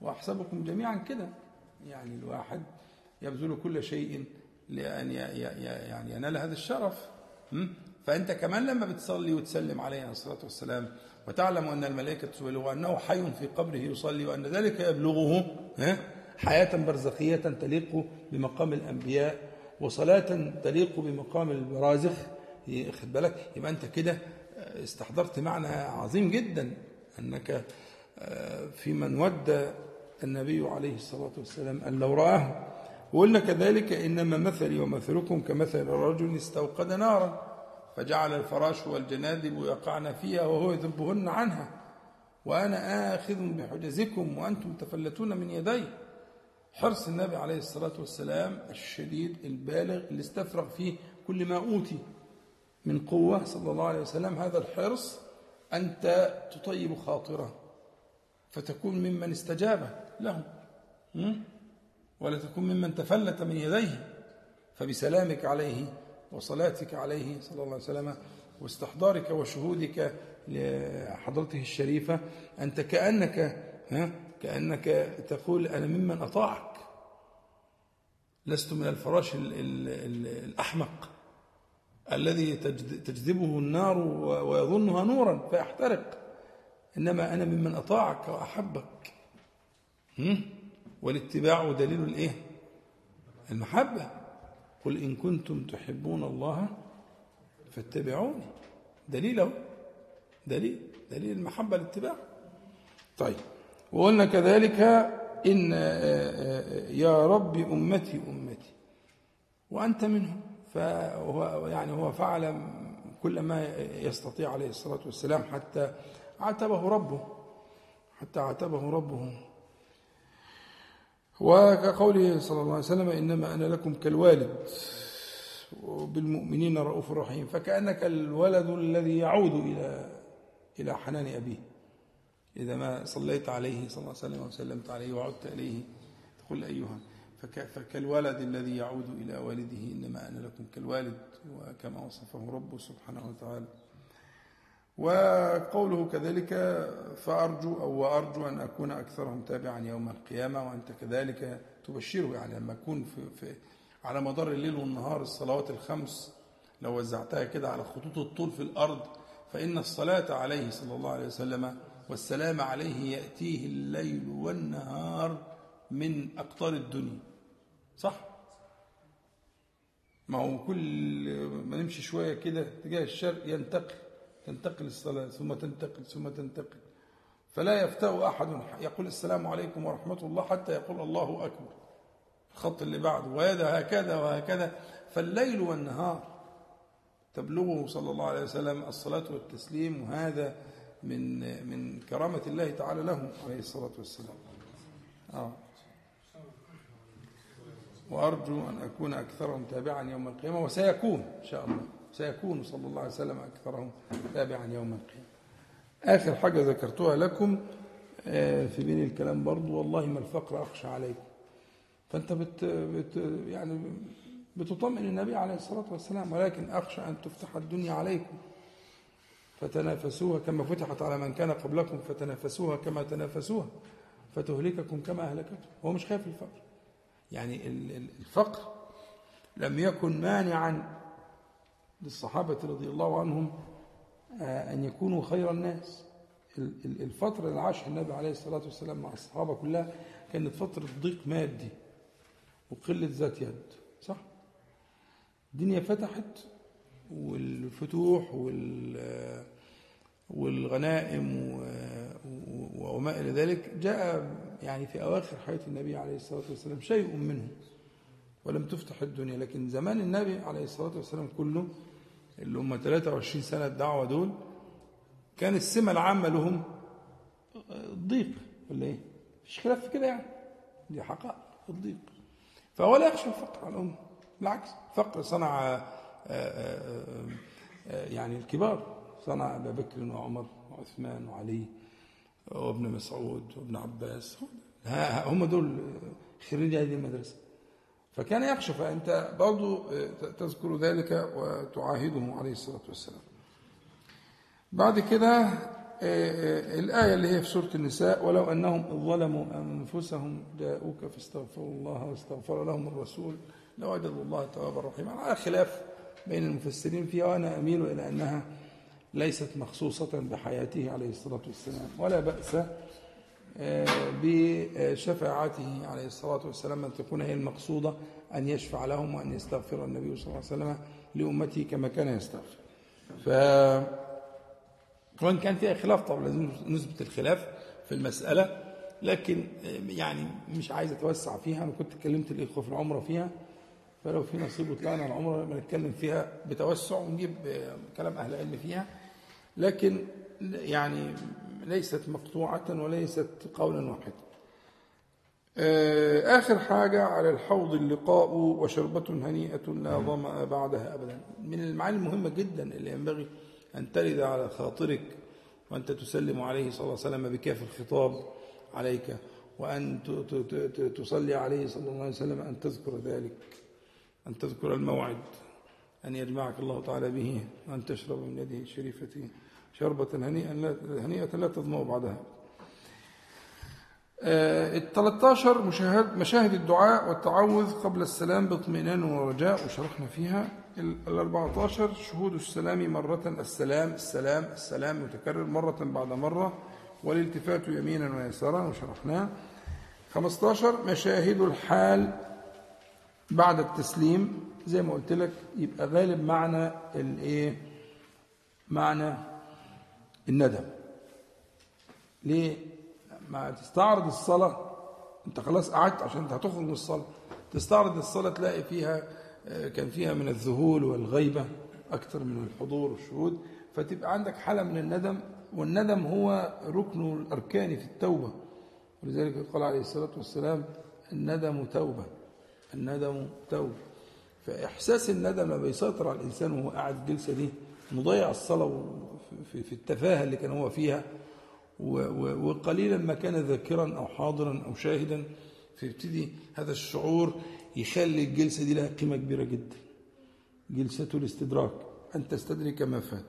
وأحسبكم جميعا كده. يعني الواحد يبذل كل شيء لأن يعني ينال هذا الشرف. فأنت كمان لما بتصلي وتسلم عليه عليه الصلاة والسلام وتعلم أن الملائكة تسأله وأنه حي في قبره يصلي وأن ذلك يبلغه حياة برزخية تليق بمقام الأنبياء وصلاة تليق بمقام البرازخ خد بالك؟ يبقى أنت كده استحضرت معنى عظيم جدا أنك في من ود النبي عليه الصلاة والسلام أن لو رآه. وقلنا كذلك إنما مثلي ومثلكم كمثل رجل استوقد نارا فجعل الفراش والجنادب يقعن فيها وهو يذبهن عنها. وأنا آخذ بحجزكم وأنتم تفلتون من يدي. حرص النبي عليه الصلاة والسلام الشديد البالغ اللي استفرغ فيه كل ما أوتي. من قوة صلى الله عليه وسلم هذا الحرص أنت تطيب خاطره فتكون ممن استجاب له ولا تكون ممن تفلت من يديه فبسلامك عليه وصلاتك عليه صلى الله عليه وسلم واستحضارك وشهودك لحضرته الشريفة أنت كأنك ها؟ كأنك تقول أنا ممن أطاعك. لست من الفراش ال ال ال الأحمق. الذي تجذبه النار ويظنها نورا فيحترق. إنما أنا ممن أطاعك وأحبك. والاتباع دليل الإيه؟ المحبة. قل إن كنتم تحبون الله فاتبعوني. دليله دليل دليل المحبة الاتباع طيب. وقلنا كذلك إن يا رب أمتي أمتي. وأنت منهم. فهو يعني هو فعل كل ما يستطيع عليه الصلاة والسلام حتى عاتبه ربه حتى عاتبه ربه. وكقوله صلى الله عليه وسلم إنما أنا لكم كالوالد بالمؤمنين رؤوف رحيم. فكأنك الولد الذي يعود إلى إلى حنان أبيه. إذا ما صليت عليه صلى الله عليه وسلم وسلمت عليه وعدت إليه تقول أيها فكالولد الذي يعود إلى والده إنما أنا لكم كالوالد وكما وصفه ربه سبحانه وتعالى. وقوله كذلك فأرجو أو وأرجو أن أكون أكثرهم تابعا يوم القيامة وأنت كذلك تبشره يعني لما أكون في, في على مدار الليل والنهار الصلوات الخمس لو وزعتها كده على خطوط الطول في الأرض فإن الصلاة عليه صلى الله عليه وسلم والسلام عليه يأتيه الليل والنهار من أقطار الدنيا صح؟ ما هو كل ما نمشي شوية كده تجاه الشرق ينتقل تنتقل الصلاة ثم تنتقل ثم تنتقل فلا يفتأ أحد يقول السلام عليكم ورحمة الله حتى يقول الله أكبر الخط اللي بعده وهذا هكذا وهكذا فالليل والنهار تبلغه صلى الله عليه وسلم الصلاة والتسليم وهذا من من كرامة الله تعالى له عليه الصلاة والسلام آه. وأرجو أن أكون أكثرهم تابعا يوم القيامة وسيكون إن شاء الله. سيكون صلى الله عليه وسلم أكثرهم تابعا يوم القيامة. آخر حاجة ذكرتها لكم في بين الكلام برضو والله ما الفقر أخشى عليكم فأنت بت, بت يعني بتطمئن النبي عليه الصلاة والسلام ولكن أخشى أن تفتح الدنيا عليكم. فتنافسوها كما فتحت على من كان قبلكم فتنافسوها كما تنافسوها فتهلككم كما أهلكتهم هو مش خايف الفقر. يعني الفقر لم يكن مانعا للصحابة رضي الله عنهم أن يكونوا خير الناس الفترة اللي عاشها النبي عليه الصلاة والسلام مع الصحابة كلها كانت فترة ضيق مادي وقلة ذات يد صح؟ الدنيا فتحت والفتوح وال والغنائم وما إلى ذلك جاء يعني في أواخر حياة النبي عليه الصلاة والسلام شيء منه ولم تفتح الدنيا. لكن زمان النبي عليه الصلاة والسلام كله اللي هم 23 سنة الدعوة دول كان السمة العامة لهم الضيق ولا إيه؟ مفيش خلاف في كده يعني. دي حقائق الضيق. فهو لا يخشى الفقر على الأمة بالعكس الفقر صنع يعني الكبار صنع أبا بكر وعمر وعثمان وعلي. وابن مسعود وابن عباس. هم دول خريجي هذه المدرسة. فكان يخشى فأنت برضو تذكر ذلك وتعاهده عليه الصلاة والسلام. بعد كده الآية اللي هي في سورة النساء ولو أنهم ظلموا أنفسهم جاءوك فاستغفروا الله واستغفر لهم الرسول لوجدوا الله توابا رحيما. على خلاف بين المفسرين فيها وأنا أميل إلى أنها ليست مخصوصة بحياته عليه الصلاة والسلام ولا بأس بشفاعته عليه الصلاة والسلام أن تكون هي المقصودة أن يشفع لهم وأن يستغفر النبي صلى الله عليه وسلم لأمته كما كان يستغفر. ف وإن كان فيها خلاف طبعا لازم نثبت الخلاف في المسألة لكن يعني مش عايز أتوسع فيها أنا كنت اتكلمت الإخوة في العمرة فيها فلو في نصيب وطلعنا العمرة بنتكلم فيها بتوسع ونجيب كلام أهل العلم فيها. لكن يعني ليست مقطوعة وليست قولا واحدا. آخر حاجة على الحوض اللقاء وشربة هنيئة لا ظمأ بعدها أبدا. من المعاني المهمة جدا اللي ينبغي أن ترد على خاطرك وأنت تسلم عليه صلى الله عليه وسلم بكاف الخطاب عليك وأن تصلي عليه صلى الله عليه وسلم أن تذكر ذلك أن تذكر الموعد أن يجمعك الله تعالى به وأن تشرب من يده الشريفة شربة هنيئة هنيئة لا تظمأ بعدها. ال 13 مشاهد, مشاهد الدعاء والتعوذ قبل السلام باطمئنان ورجاء وشرحنا فيها. ال 14 شهود السلام مرة السلام السلام السلام متكرر مرة بعد مرة والالتفات يمينا ويسارا وشرحناه. 15 مشاهد الحال بعد التسليم. زي ما قلت لك يبقى غالب معنى الايه معنى الندم. ليه؟ ما تستعرض الصلاة. انت خلاص قعدت عشان انت هتخرج من الصلاة. تستعرض الصلاة تلاقي فيها آه، كان فيها من الذهول والغيبة أكثر من الحضور والشهود. فتبقى عندك حالة من الندم والندم هو ركن الأركان في التوبة. ولذلك قال عليه الصلاة والسلام الندم توبة. الندم توبة. فإحساس الندم لما بيسيطر على الإنسان وهو قاعد الجلسه دي مضيع الصلاة في- في التفاهة اللي كان هو فيها وقليلا ما كان ذاكرا أو حاضرا أو شاهدا فيبتدي هذا الشعور يخلي الجلسة دي لها قيمة كبيرة جدا. جلسة الاستدراك أن تستدرك ما فات.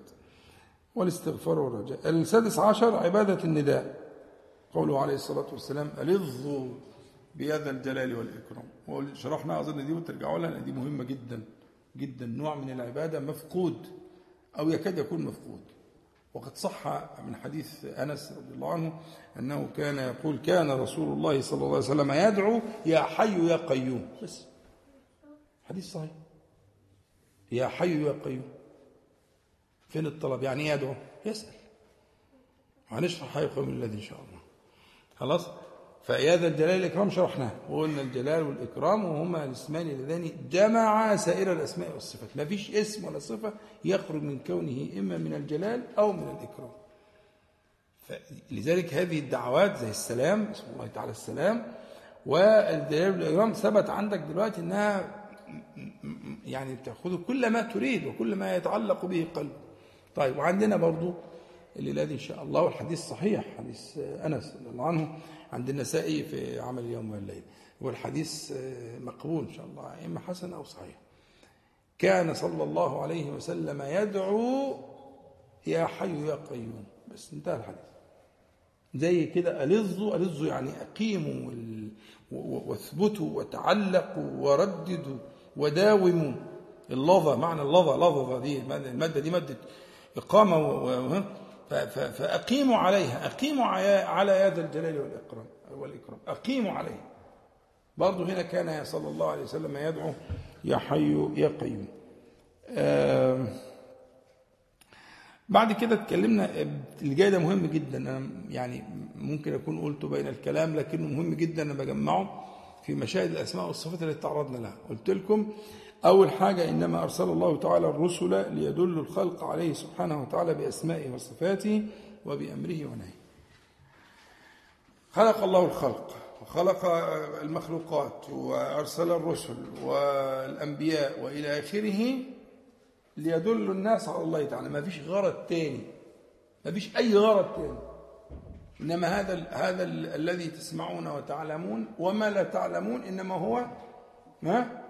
والاستغفار والرجاء. السادس عشر عبادة النداء. قوله عليه الصلاة والسلام ألظوا بهذا الجلال والإكرام. وشرحنا أظن دي وترجعوا لها دي مهمة جدا جدا. نوع من العبادة مفقود أو يكاد يكون مفقود. وقد صح من حديث أنس رضي الله عنه أنه كان يقول كان رسول الله صلى الله عليه وسلم يدعو يا حي يا قيوم. بس. حديث صحيح. يا حي يا قيوم. فين الطلب؟ يعني يدعو. يسأل. هنشرح حي قيوم الذي إن شاء الله. خلاص؟ فيا ذا الجلال والإكرام شرحناه. وقلنا الجلال والإكرام وهما الاسمان اللذان جمع سائر الأسماء والصفات. ما فيش اسم ولا صفة يخرج من كونه إما من الجلال أو من الإكرام. لذلك هذه الدعوات زي السلام اسم الله تعالى السلام والجلال والإكرام ثبت عندك دلوقتي إنها يعني تاخذ كل ما تريد وكل ما يتعلق به قلبك. طيب وعندنا برضو الليلة دي إن شاء الله والحديث صحيح حديث أنس رضي الله عنه عند النسائي في عمل اليوم والليل. والحديث مقبول إن شاء الله اما حسن أو صحيح. كان صلى الله عليه وسلم يدعو يا حي يا قيوم. بس انتهى الحديث. زي كده ألظوا ألظوا يعني أقيموا واثبتوا وتعلقوا ورددوا وداوموا اللظى معنى اللظى لظى دي المادة دي مادة إقامة. فأقيموا عليها. أقيموا على هذا الجلال والإكرام والإكرام. أقيموا عليها برضه هنا كان صلى الله عليه وسلم يدعو يا حي يا قيوم. بعد كده اتكلمنا اللي جاي ده مهم جدا. أنا يعني ممكن أكون قلته بين الكلام لكنه مهم جدا. أنا بجمعه في مشاهد الأسماء والصفات اللي تعرضنا لها. قلت لكم أول حاجة إنما أرسل الله تعالى الرسل ليدل الخلق عليه سبحانه وتعالى بأسمائه وصفاته وبأمره ونهيه. خلق الله الخلق وخلق المخلوقات وأرسل الرسل والأنبياء وإلى آخره ليدل الناس على الله تعالى. ما فيش غرض تاني ما فيش أي غرض تاني. إنما هذا هذا ال الذي تسمعون وتعلمون وما لا تعلمون إنما هو ما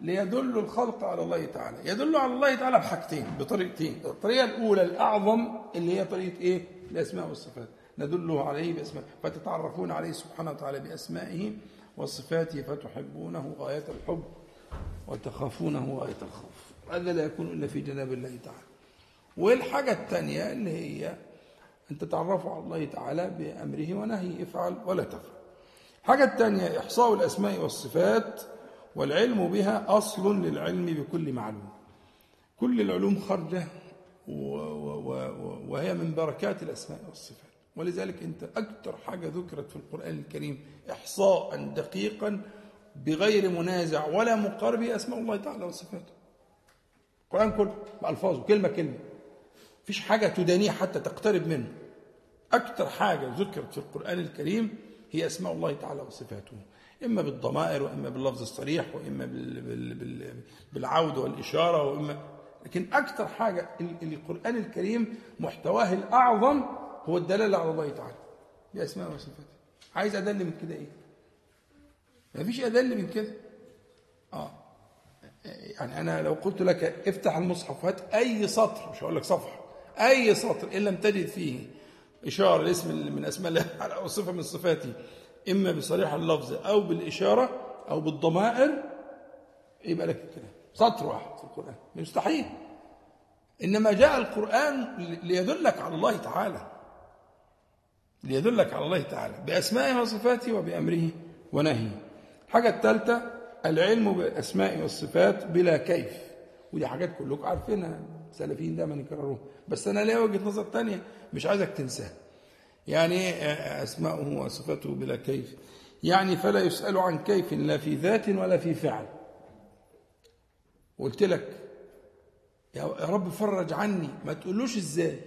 ليدل الخلق على الله تعالى. يدل على الله تعالى بحاجتين بطريقتين. الطريقة الأولى الأعظم اللي هي طريقة إيه؟ الأسماء والصفات. ندله عليه بأسماء فتتعرفون عليه سبحانه وتعالى بأسمائه وصفاته فتحبونه غاية الحب وتخافونه غاية الخوف. هذا لا يكون إلا في جناب الله تعالى. والحاجة الثانية اللي هي أن تتعرفوا على الله تعالى بأمره ونهيه افعل ولا تفعل. الحاجة الثانية إحصاء الأسماء والصفات والعلم بها أصل للعلم بكل معلوم. كل العلوم خارجة وهي من بركات الأسماء والصفات. ولذلك أنت أكثر حاجة ذكرت في القرآن الكريم إحصاء دقيقا بغير منازع ولا مقارب أسماء الله تعالى وصفاته. القرآن كله بألفاظه كلمة كلمة. مفيش حاجة تدانيه حتى تقترب منه. أكثر حاجة ذكرت في القرآن الكريم هي أسماء الله تعالى وصفاته. إما بالضمائر وإما باللفظ الصريح وإما بال بال بال بالعودة والإشارة وإما لكن أكثر حاجة القرآن الكريم محتواه الأعظم هو الدلالة على الله تعالى. بأسماء وصفاته. عايز أدل من كده إيه؟ مفيش أدل من كده. آه. يعني أنا لو قلت لك افتح المصحف هات أي سطر مش هقول لك صفحة أي سطر إن لم تجد فيه إشارة لاسم من أسماء الله أو صفة من صفاته إما بصريح اللفظ أو بالإشارة أو بالضمائر يبقى لك الكلام. سطر واحد في القرآن. مستحيل. إنما جاء القرآن ليدلك على الله تعالى. ليدلك على الله تعالى بأسمائه وصفاته وبأمره ونهيه. الحاجة الثالثة العلم بالاسماء والصفات بلا كيف. ودي حاجات كلكم عارفينها. السلفيين دايما يكرروها. بس أنا ليا وجهة نظر ثانية مش عايزك تنساها. يعني أسماؤه وصفاته بلا كيف. يعني فلا يسأل عن كيف لا في ذات ولا في فعل. قلت لك يا رب فرج عني ما تقولوش إزاي.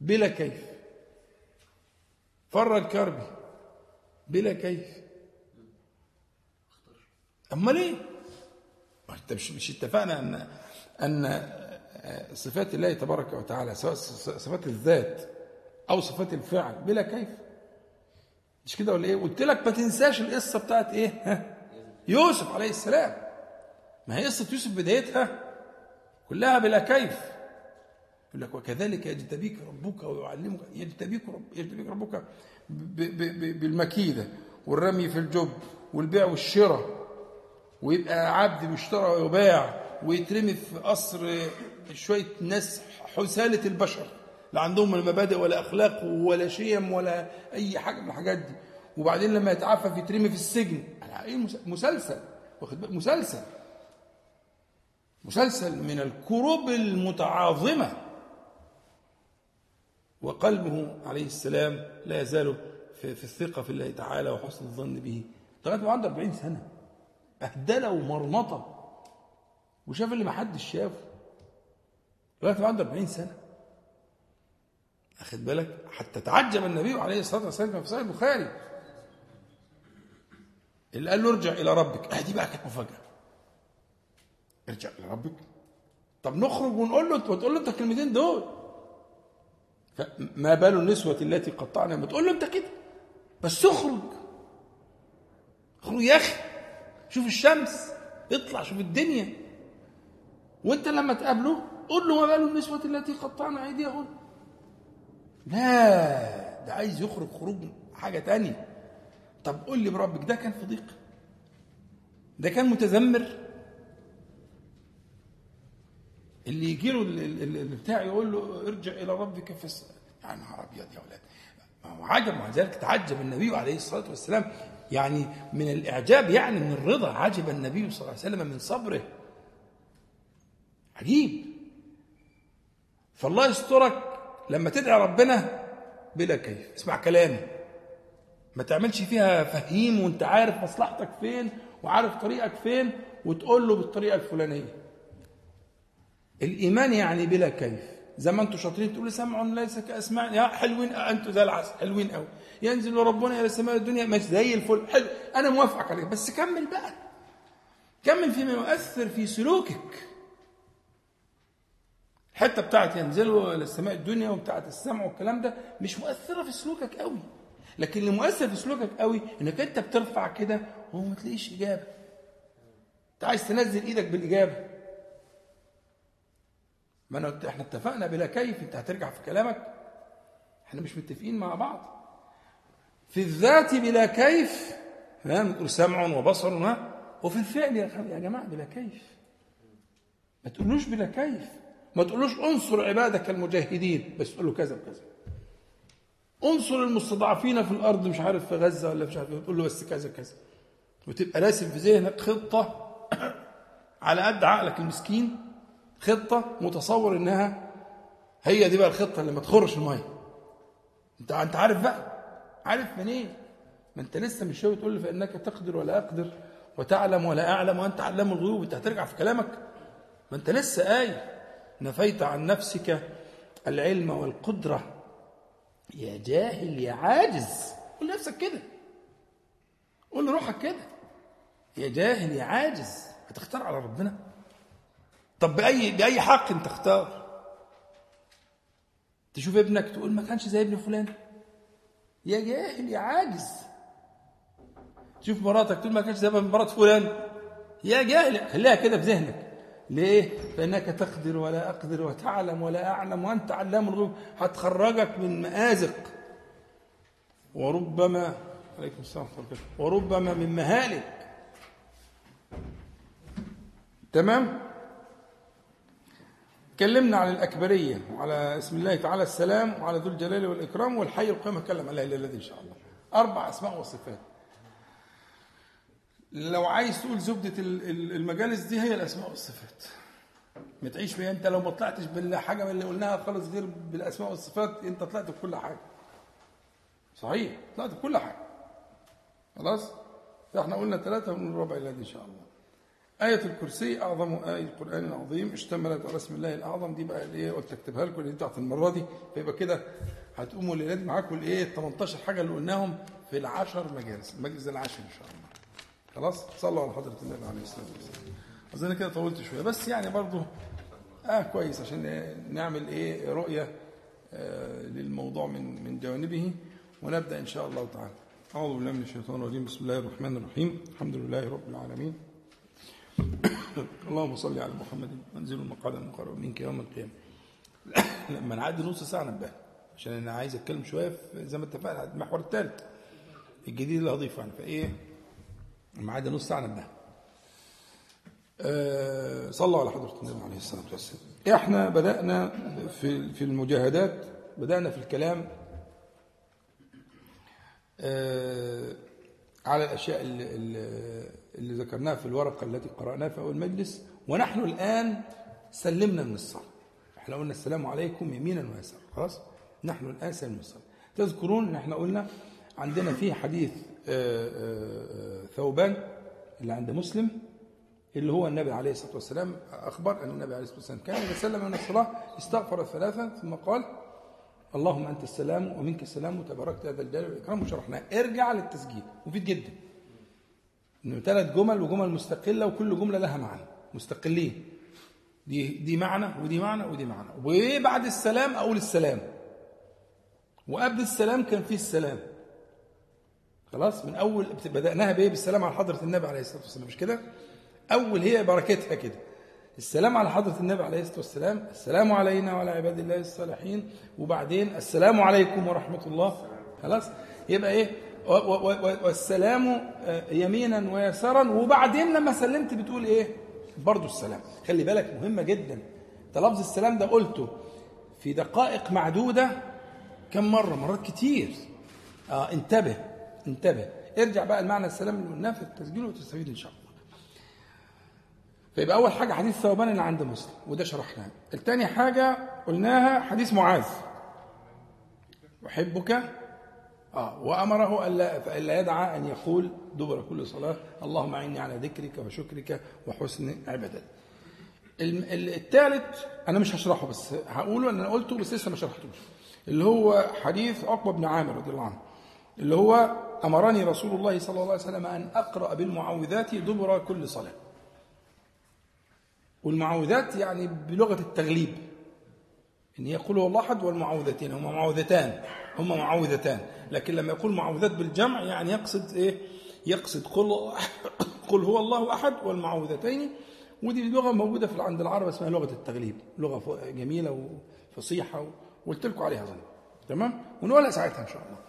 بلا كيف. فرج كربي. بلا كيف. أمال إيه؟ أنت مش مش اتفقنا أن أن صفات الله تبارك وتعالى سواء صفات الذات أو صفات الفعل بلا كيف. مش كده ولا إيه؟ قلت لك ما تنساش القصة بتاعت إيه؟ ها؟ يوسف عليه السلام. ما هي قصة يوسف بدايتها؟ كلها بلا كيف. يقول لك وكذلك يجتبيك ربك ويعلمك يجتبيك رب يجتبيك ربك ب ب ب بالمكيدة والرمي في الجب والبيع والشراء. ويبقى عبد بيشترى ويباع ويترمي في قصر شوية ناس حسالة البشر. لا عندهم المبادئ ولا أخلاق ولا شيم ولا أي حاجة من الحاجات دي. وبعدين لما يتعفف يترمي في السجن إيه مسلسل واخد مسلسل. مسلسل من الكروب المتعاظمة. وقلبه عليه السلام لا يزال في, في الثقة في الله تعالى وحسن الظن به. لغاية ما عنده 40 سنة. بهدلة ومرمطة. وشاف اللي ما حدش شافه. لغاية ما عنده 40 سنة. أخذ بالك؟ حتى تعجب النبي عليه الصلاة والسلام في صحيح البخاري. اللي قال له ارجع إلى ربك. آه دي بقى كانت مفاجأة. ارجع إلى ربك. طب نخرج ونقول له وتقول له أنت الكلمتين دول. فما بال النسوة التي قطعنا؟ ما تقول له أنت كده. بس اخرج. اخرج يا أخي. شوف الشمس. اطلع شوف الدنيا. وأنت لما تقابله قول له ما بال النسوة التي قطعنا أيديهن لا ده عايز يخرج خروج حاجة تانية. طب قول لي بربك ده كان في ضيق ده كان متذمر؟ اللي يجي له اللي بتاع يقول له ارجع إلى ربك فس يا نهار أبيض يا أولاد ما هو عجب مع ذلك تعجب النبي عليه الصلاة والسلام. يعني من الإعجاب يعني من الرضا عجب النبي صلى الله عليه وسلم من صبره. عجيب. فالله يسترك. لما تدعي ربنا بلا كيف. اسمع كلامي. ما تعملش فيها فهيم وانت عارف مصلحتك فين وعارف طريقك فين وتقول له بالطريقة الفلانية. الإيمان يعني بلا كيف. زي ما أنتم شاطرين تقولوا سمع ليس كاسماع يا حلوين أنتم زي العسل. حلوين قوي ينزل ربنا إلى السماء الدنيا. مش زي الفل. حلو. أنا موافقك عليك. بس كمل بقى. كمل فيما يؤثر في سلوكك. الحته بتاعت ينزلوا إلى السماء الدنيا وبتاعت السمع والكلام ده مش مؤثرة في سلوكك قوي. لكن اللي مؤثر في سلوكك قوي إنك أنت بترفع كده وما تلاقيش إجابة. أنت عايز تنزل إيدك بالإجابة. ما أنا إحنا اتفقنا بلا كيف أنت هترجع في كلامك. إحنا مش متفقين مع بعض. في الذات بلا كيف نقول سمع وبصر وفي الفعل يا جماعة بلا كيف. ما تقولوش بلا كيف. ما تقولوش انصر عبادك المجاهدين بس تقول له كذا وكذا. انصر المستضعفين في الأرض مش عارف في غزة ولا مش عارف تقول له بس كذا كذا وتبقى راسم في ذهنك خطة [coughs] على قد عقلك المسكين خطة متصور إنها هي دي بقى الخطة اللي ما تخرش المية. انت انت عارف بقى عارف منين؟ ما انت لسه مش شوي تقول لي فإنك تقدر ولا أقدر وتعلم ولا أعلم وأنت علام الغيوب أنت هترجع في كلامك. ما انت لسه قايل. نفيت عن نفسك العلم والقدرة. يا جاهل يا عاجز. قول لنفسك كده. قول لروحك كده. يا جاهل يا عاجز. هتختار على ربنا. طب بأي بأي حق انت اختار تشوف ابنك تقول ما كانش زي ابن فلان. يا جاهل يا عاجز. تشوف مراتك تقول ما كانش زي مرات فلان. يا جاهل خليها كده في ذهنك. ليه؟ فإنك تقدر ولا أقدر وتعلم ولا أعلم وأنت علام الغيوب. هتخرجك من مآزق. وربما عليكم السلام وربما من مهالك. تمام؟ تكلمنا عن الأكبرية وعلى اسم الله تعالى السلام وعلى ذو الجلال والإكرام والحي القيم هتكلم عليها الذي إن شاء الله. أربع أسماء وصفات. لو عايز تقول زبدة المجالس دي هي الأسماء والصفات. ما تعيش فيها أنت لو ما طلعتش بالحاجة من اللي قلناها خالص غير بالأسماء والصفات أنت طلعت بكل حاجة. صحيح طلعت بكل حاجة. خلاص؟ فاحنا قلنا ثلاثة ونقول الرابع الذي إن شاء الله. آية الكرسي أعظم آية القرآن العظيم. اشتملت على اسم الله الأعظم. دي بقى الإيه قلت أكتبها لكم اللي بتاعت المرة دي. فيبقى كده هتقوموا الليلة دي معاكم الإيه ال 18 حاجة اللي قلناهم في العشر مجالس المجلس العاشر إن شاء الله. خلاص؟ صلوا على حضرة النبي عليه الصلاة والسلام. أظن كده طولت شوية. بس يعني برضه آه كويس عشان نعمل إيه رؤية آه للموضوع من من جوانبه ونبدأ إن شاء الله تعالى. أعوذ بالله من الشيطان الرجيم. بسم الله الرحمن الرحيم. الحمد لله رب العالمين. [coughs] اللهم صل على محمد منزل المقعد المقرب منك يوم القيامة. [coughs] لما نعدي نص ساعة نبه. عشان أنا عايز أتكلم شوية زي ما اتفقنا المحور الثالث الجديد اللي هضيفه يعني. فإيه؟ لما عدي نص ساعة نبه أه صلوا على حضرة النبي عليه الصلاة والسلام. إحنا بدأنا في في المجاهدات بدأنا في الكلام أه على الأشياء اللي, اللي ذكرناها في الورقة التي قرأناها في أول مجلس. ونحن الآن سلمنا من الصلاة. إحنا قلنا السلام عليكم يمينا ويسارا خلاص؟ نحن الآن سلمنا من الصلاة. تذكرون ان إحنا قلنا عندنا فيه حديث آآ ثوبان اللي عند مسلم اللي هو النبي عليه الصلاة والسلام أخبر أن النبي عليه الصلاة والسلام كان إذا سلم من الصلاة استغفر ثلاثا ثم قال اللهم أنت السلام ومنك السلام وتباركت هذا الجلال والإكرام. وشرحناه. ارجع للتسجيل. مفيد جدا. إنه ثلاث جمل وجمل مستقلة وكل جملة لها معنى. مستقلين. دي دي معنى ودي معنى ودي معنى. وبعد السلام أقول السلام. وقبل السلام كان فيه السلام. خلاص؟ من أول بدأناها بإيه؟ بالسلام على حضرة النبي عليه الصلاة والسلام مش كده؟ أول هي بركتها كده. السلام على حضرة النبي عليه الصلاة والسلام السلام علينا وعلى عباد الله الصالحين. وبعدين السلام عليكم ورحمة الله. خلاص؟ يبقى إيه؟ والسلام يمينا ويسارا. وبعدين لما سلمت بتقول إيه؟ برضو السلام. خلي بالك مهمة جدا. لفظ السلام ده قلته في دقائق معدودة كم مرة؟ مرات كتير. آه انتبه. انتبه. ارجع بقى المعنى السلام اللي قلناه في التسجيل وتستفيد إن شاء الله. فيبقى أول حاجة حديث ثوبان اللي عند مسلم وده شرحناه. الثاني حاجة قلناها حديث معاذ. أحبك؟ آه. وأمره ألا فألا يدعى أن يقول دبر كل صلاة اللهم أعني على ذكرك وشكرك وحسن عبادتك. الثالث أنا مش هشرحه بس هقوله أنا قلته بس لسه ما شرحتوش. اللي هو حديث عقبة بن عامر رضي الله عنه. اللي هو أمرني رسول الله صلى الله عليه وسلم أن أقرأ بالمعوذات دبر كل صلاة. والمعوذات يعني بلغة التغليب. إن يقول الله أحد والمعوذتين هما معوذتان هما معوذتان. لكن لما يقول معوذات بالجمع يعني يقصد إيه؟ يقصد قل, [coughs] قل هو الله أحد والمعوذتين. ودي لغة موجودة في عند العرب اسمها لغة التغليب. لغة جميلة وفصيحة وقلت لكم عليها ظن تمام؟ ونقولها ساعتها إن شاء الله.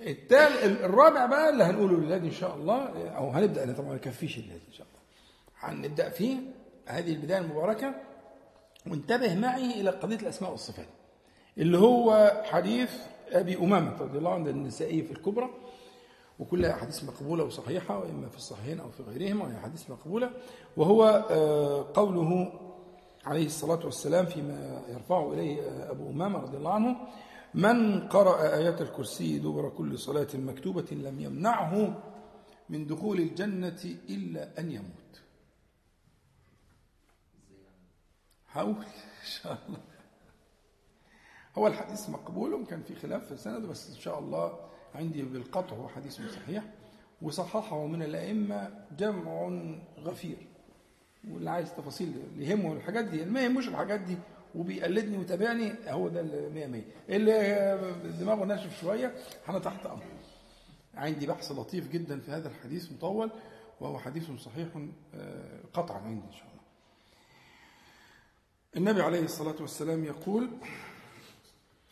التال الرابع بقى اللي هنقوله للذي إن شاء الله أو هنبدأ أنا طبعا ما يكفيش الذي إن شاء الله. هنبدأ فيه هذه البداية المباركة. وانتبه معي إلى قضية الأسماء والصفات اللي هو حديث أبي أمامة رضي الله عنه النسائي في الكبرى. وكلها أحاديث مقبولة وصحيحة وإما في الصحيحين أو في غيرهما وهي أحاديث مقبولة. وهو قوله عليه الصلاة والسلام فيما يرفعه إليه أبو أمامة رضي الله عنه من قرأ آيات الكرسي دبر كل صلاة مكتوبة لم يمنعه من دخول الجنة إلا أن يموت. هقول إن شاء الله. هو الحديث مقبول وكان في خلاف في السند بس إن شاء الله عندي بالقطع هو حديث صحيح. وصححه من الأئمة جمع غفير. واللي عايز تفاصيل يهمه الحاجات دي ما يهموش الحاجات دي. وبيقلدني وتابعني هو ده ال 100 100 اللي دماغه ناشف شوية أنا تحت أمر عندي بحث لطيف جدا في هذا الحديث مطول وهو حديث صحيح قطعا عندي إن شاء الله. النبي عليه الصلاة والسلام يقول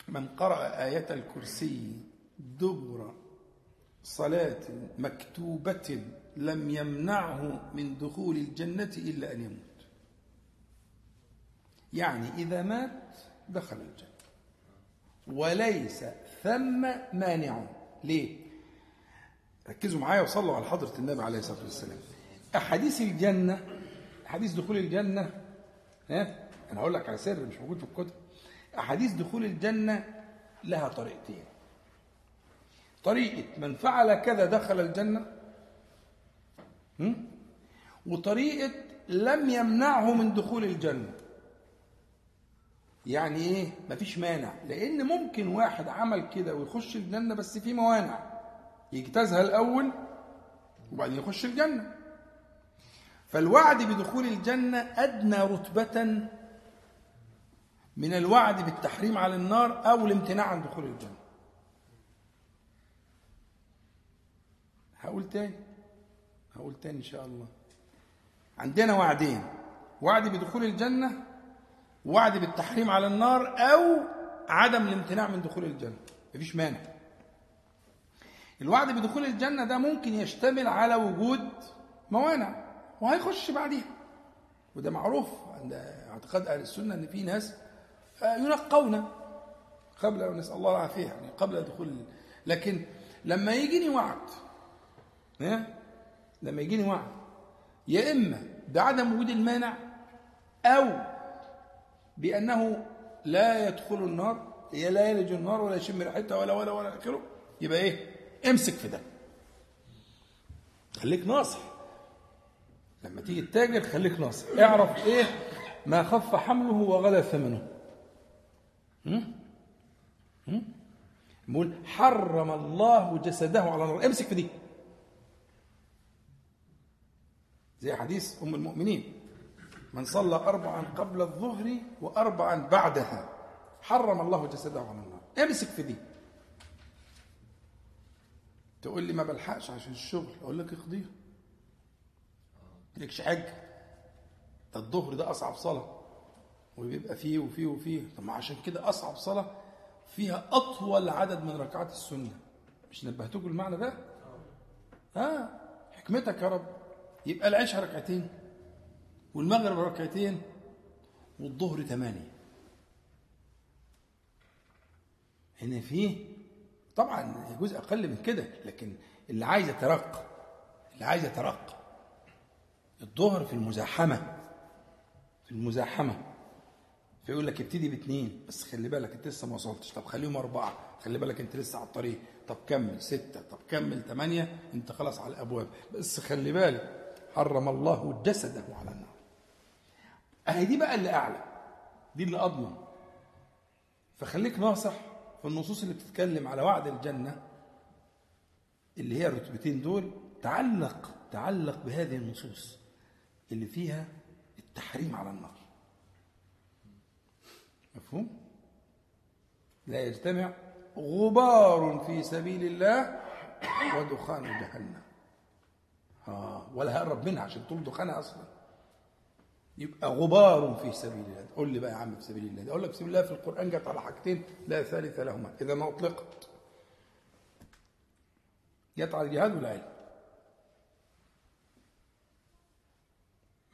من قرأ آية الكرسي دبر صلاة مكتوبة لم يمنعه من دخول الجنة إلا أن يموت. يعني إذا مات دخل الجنة. وليس ثم مانع. ليه؟ ركزوا معايا وصلوا على حضرة النبي عليه الصلاة والسلام. أحاديث الجنة حديث دخول الجنة ها؟ أنا هقول لك على سر مش موجود في الكتب. أحاديث دخول الجنة لها طريقتين. طريقة من فعل كذا دخل الجنة؟ وطريقة لم يمنعه من دخول الجنة. يعني إيه؟ مفيش مانع. لأن ممكن واحد عمل كده ويخش الجنة بس في موانع. يجتازها الأول وبعدين يخش الجنة. فالوعد بدخول الجنة أدنى رتبة من الوعد بالتحريم على النار أو الامتناع عن دخول الجنة. هقول تاني. هقول تاني إن شاء الله. عندنا وعدين. وعد بدخول الجنة وعد بالتحريم على النار أو عدم الامتناع من دخول الجنة. مفيش مانع. الوعد بدخول الجنة ده ممكن يشتمل على وجود موانع وهيخش بعديها. وده معروف عند اعتقاد أهل السنة أن في ناس ينقون قبل نسأل الله العافية يعني قبل دخول. لكن لما يجيني وعد لما يجيني وعد يا إما بعدم وجود المانع أو بأنه لا يدخل النار لا يلج النار ولا يشم ريحتها ولا ولا ولا آخره. يبقى إيه؟ امسك في ده. خليك ناصح. لما تيجي تتاجر خليك ناصح. اعرف إيه؟ ما خف حمله وغلى ثمنه بقول حرم الله جسده على النار. امسك في دي. زي حديث أم المؤمنين. من صلى اربعا قبل الظهر واربعا بعدها. حرم الله جسده على النار. امسك في دي. تقول لي ما بلحقش عشان الشغل. أقول لك اقضيها. لكش حج ده الظهر ده أصعب صلاة. وبيبقى فيه وفيه وفيه. طب ما عشان كده أصعب صلاة فيها أطول عدد من ركعات السنة. مش نبهتكم المعنى ده؟ آه حكمتك يا رب. يبقى العشاء ركعتين. والمغرب ركعتين والظهر ثمانية. هنا فيه طبعا جزء أقل من كده لكن اللي عايز يترقى اللي عايز يترقى الظهر في المزاحمة في المزاحمة. فيقول لك ابتدي باثنين بس خلي بالك انت لسه ما وصلتش. طب خليهم أربعة خلي بالك انت لسه على الطريق. طب كمل ستة طب كمل ثمانية انت خلاص على الأبواب. بس خلي بالك حرم الله جسده على النار. أهي دي بقى اللي أعلى دي اللي أضمن. فخليك ناصح في النصوص اللي بتتكلم على وعد الجنة اللي هي الرتبتين دول تعلق تعلق بهذه النصوص اللي فيها التحريم على النار مفهوم؟ لا يجتمع غبار في سبيل الله ودخان جهنم. آه ولا هقرب منها عشان تقول دخانها أصلا. يبقى غبار في سبيل الله. قول لي بقى يا عم في سبيل الله. أقول لك سبيل الله في القرآن جت على حاجتين لا ثالث لهما. إذا ما أطلقت. جت على الجهاد والعلم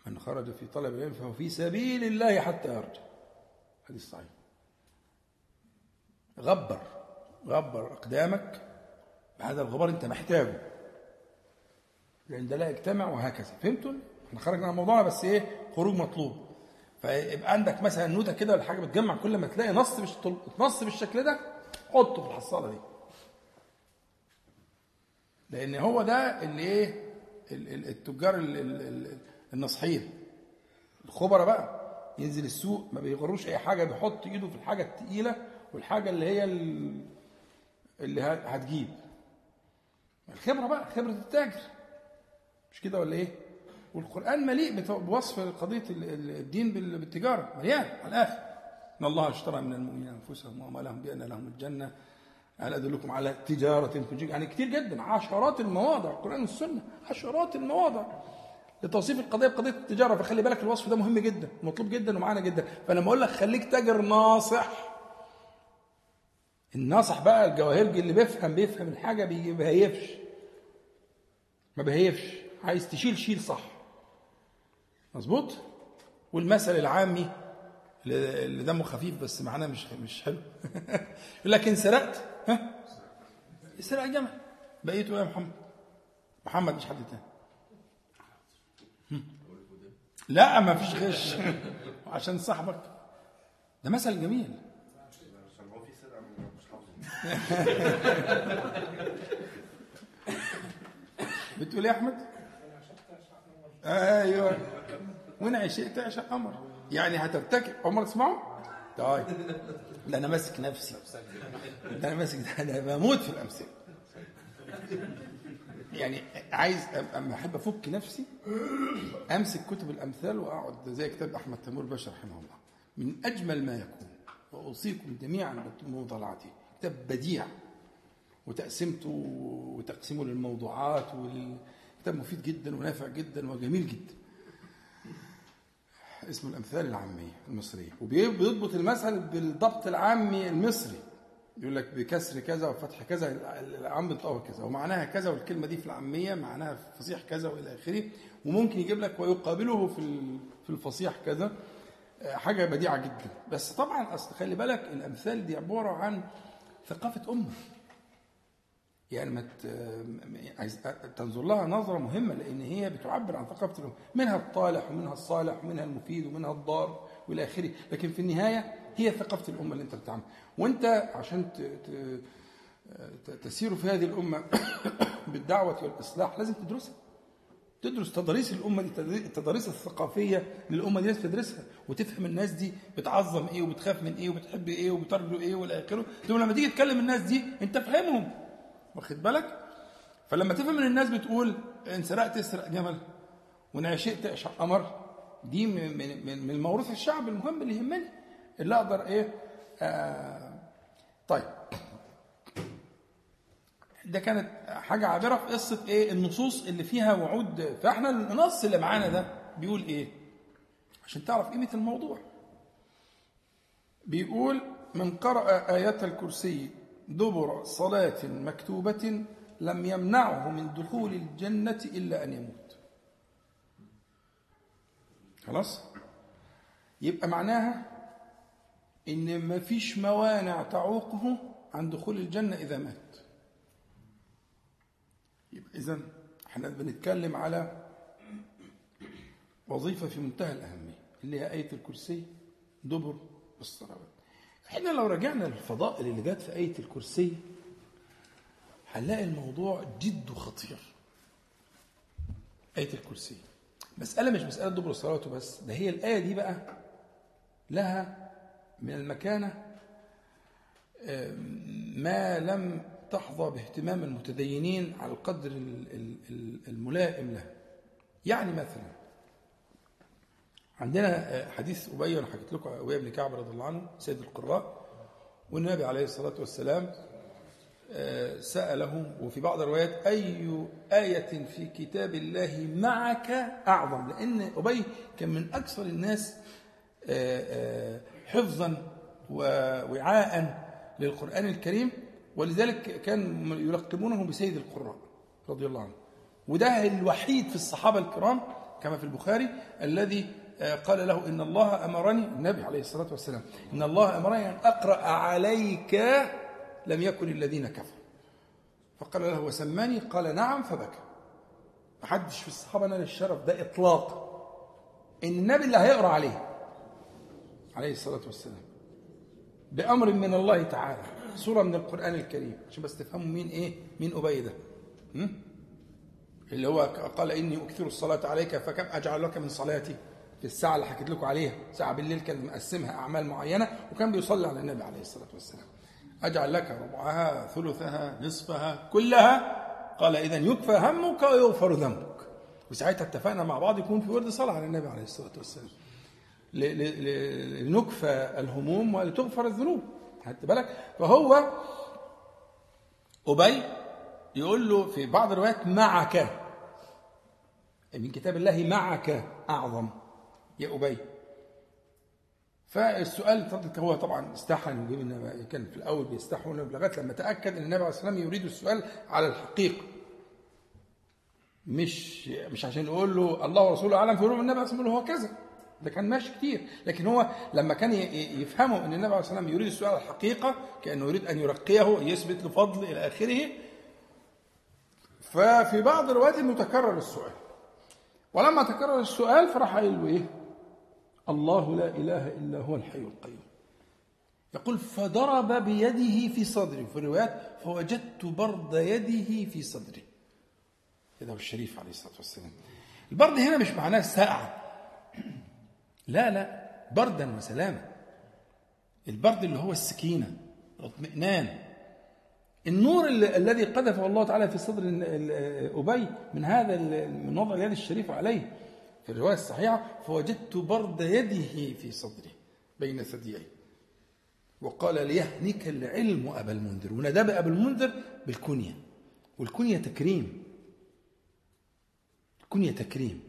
من خرج في طلب العلم فهو في سبيل الله حتى يرجع. حديث صحيح غبر غبر أقدامك. بهذا الغبار أنت محتاجه. لأن ده لا يجتمع وهكذا. فهمتوا إحنا خرجنا عن موضوعنا بس إيه؟ خروج مطلوب. فيبقى عندك مثلا نوته كده ولا حاجة بتجمع كل ما تلاقي نص مش نص بالشكل ده حطه في الحصالة دي. لأن هو ده اللي إيه؟ التجار النصحين الخبراء بقى ينزل السوق ما بيغروش أي حاجة بيحط إيده في الحاجة الثقيله والحاجة اللي هي اللي هتجيب. الخبرة بقى خبرة التاجر. مش كده ولا إيه؟ والقرآن مليء بوصف قضية الدين بالتجارة مليان على الآخر. إن الله اشترى من المؤمنين أنفسهم واموالهم بأن لهم الجنة. هل أدلكم على تجارة تنجيكم يعني كتير جدا عشرات المواضع القرآن والسنة عشرات المواضع لتوصيف القضية بقضية التجارة. فخلي بالك الوصف ده مهم جدا مطلوب جدا ومعانا جدا. فلما أقول لك خليك تاجر ناصح. الناصح بقى الجواهرجي اللي بيفهم بيفهم الحاجة ما بيهيفش. ما بيهيفش. عايز تشيل شيل صح. مظبوط؟ والمثل العامي اللي دمه خفيف بس معناه مش مش حلو. [laughs] يقول لك إن سرقت. ها؟ سرق جمل بقيته يا محمد؟ محمد مش حد تاني. لا ما فيش غش. [laughs] عشان صاحبك. ده مثل جميل. [laughs] بتقول إيه يا أحمد؟ أيوه. وين عشقت عشق قمر يعني هترتكب. عمر تسمعه؟ طيب. ده أنا ماسك نفسي. ده أنا ماسك ده أنا بموت في الأمثلة. يعني عايز أما أحب أفك نفسي أمسك كتب الأمثال وأقعد زي كتاب أحمد تيمور باشا رحمه الله. من أجمل ما يكون. وأوصيكم جميعا بمطالعته كتاب بديع. وتقسيمته وتقسيمه للموضوعات والكتاب مفيد جدا ونافع جدا وجميل جدا. اسمه الأمثال العاميه المصريه وبيضبط المثل بالضبط العامي المصري. يقول لك بكسر كذا وفتح كذا العام بينطقها كذا. ومعناها كذا والكلمة دي في العامية معناها في الفصيح كذا وإلى آخره. وممكن يجيب لك ويقابله في في الفصيح كذا. حاجة بديعة جدا. بس طبعا أصل خلي بالك الأمثال دي عبارة عن ثقافة أمة. يعني ما تنظر لها نظرة مهمة لأن هي بتعبر عن ثقافة الأمة. منها الطالح ومنها الصالح ومنها المفيد ومنها الضار وإلى آخره. لكن في النهاية هي ثقافة الأمة اللي أنت بتعمل. وأنت عشان تسير في هذه الأمة [coughs] بالدعوة والإصلاح لازم تدرسها. تدرس تضاريس الأمة دي التضاريس الثقافية للامه دي لازم تدرسها وتفهم الناس دي بتعظم إيه وبتخاف من إيه وبتحب إيه وبترجو إيه وإلى آخره. لما تيجي تكلم الناس دي أنت فاهمهم. واخد بالك؟ فلما تفهم إن الناس بتقول إن سرقت اسرق جمل وإن عشقت اعشق قمر دي من من من الموروث الشعب المهم اللي يهمني. اللي أقدر إيه؟ آه طيب. ده كانت حاجة عابرة في قصة إيه؟ النصوص اللي فيها وعود. فإحنا النص اللي معانا ده بيقول إيه؟ عشان تعرف قيمة الموضوع. بيقول من قرأ آية الكرسي دبر صلاة مكتوبة لم يمنعه من دخول الجنة إلا أن يموت. خلاص؟ يبقى معناها إن ما فيش موانع تعوقه عن دخول الجنة إذا مات. يبقى إذا إحنا بنتكلم على وظيفة في منتهى الأهمية اللي هي آية الكرسي دبر الصلوات إحنا لو رجعنا للفضائل اللي جت في آية الكرسي هنلاقي الموضوع جد خطير. آية الكرسي. مسألة مش مسألة دبر الصلوات بس ده هي الآية دي بقى لها من المكانة ما لم تحظى باهتمام المتدينين على القدر ال- ال- ال- الملائم له. يعني مثلا عندنا حديث أبي أنا حكيت لكم أبي بن كعب رضي الله عنه سيد القراء والنبي عليه الصلاة والسلام آه، سأله وفي بعض الروايات أي آية في كتاب الله معك أعظم؟ لأن أبي كان من أكثر الناس آه، آه، حفظا ووعاء للقرآن الكريم ولذلك كان يلقبونه بسيد القراء رضي الله عنه. وده الوحيد في الصحابة الكرام كما في البخاري الذي آه، قال له إن الله أمرني النبي عليه الصلاة والسلام إن الله أمرني أن أقرأ عليك لم يكن الذين كفروا. فقال له وسماني؟ قال نعم فبكى. محدش في الصحابة نال الشرف ده إطلاقا إن النبي اللي هيقرأ عليه عليه الصلاة والسلام بأمر من الله تعالى سورة من القرآن الكريم عشان بس تفهموا مين إيه؟ مين أبي ده? اللي هو قال إني أكثر الصلاة عليك فكم أجعل لك من صلاتي؟ في الساعة اللي حكيت لكم عليها ساعة بالليل كان مقسمها أعمال معينة وكان بيصلي على النبي عليه الصلاة والسلام. أجعل لك ربعها ثلثها نصفها كلها؟ قال إذا يكفى همك ويغفر ذنبك. وساعتها اتفقنا مع بعض يكون في ورد صلاة على النبي عليه الصلاة والسلام. لنكفى الهموم ولتغفر الذنوب. خدت بالك؟ فهو أبي يقول له في بعض الروايات معك. من كتاب الله معك أعظم. يا أبي. فالسؤال هو طبعا وجيب النبي كان في الأول بيستحوا لغاية لما تأكد إن النبي عليه الصلاه والسلام يريد السؤال على الحقيقة. مش مش عشان يقول له الله ورسوله أعلم فيقول له النبي عليه الصلاه والسلام هو كذا. ده كان ماشي كتير. لكن هو لما كان يفهموا إن النبي عليه الصلاه والسلام يريد السؤال على الحقيقة كأنه يريد أن يرقيه يثبت له فضل إلى آخره. ففي بعض الروايات انه تكرر السؤال. ولما تكرر السؤال فراح قايل له إيه؟ الله لا إله إلا هو الحي القيوم. يقول فضرب بيده في صدري في روايات فوجدت برد يده في صدري كده هو الشريف عليه الصلاة والسلام. البرد هنا مش معناه الساقعة لا لا بردا وسلاما. البرد اللي هو السكينة الاطمئنان. النور الذي قذفه الله تعالى في صدر أبي من هذا من وضع اليد الشريفة عليه. في الرواية الصحيحة فوجدت برد يده في صدره بين ثدييه وقال ليهنك العلم أبا المنذر. وندب أبا المنذر بالكنية. والكنية تكريم. الكنية تكريم.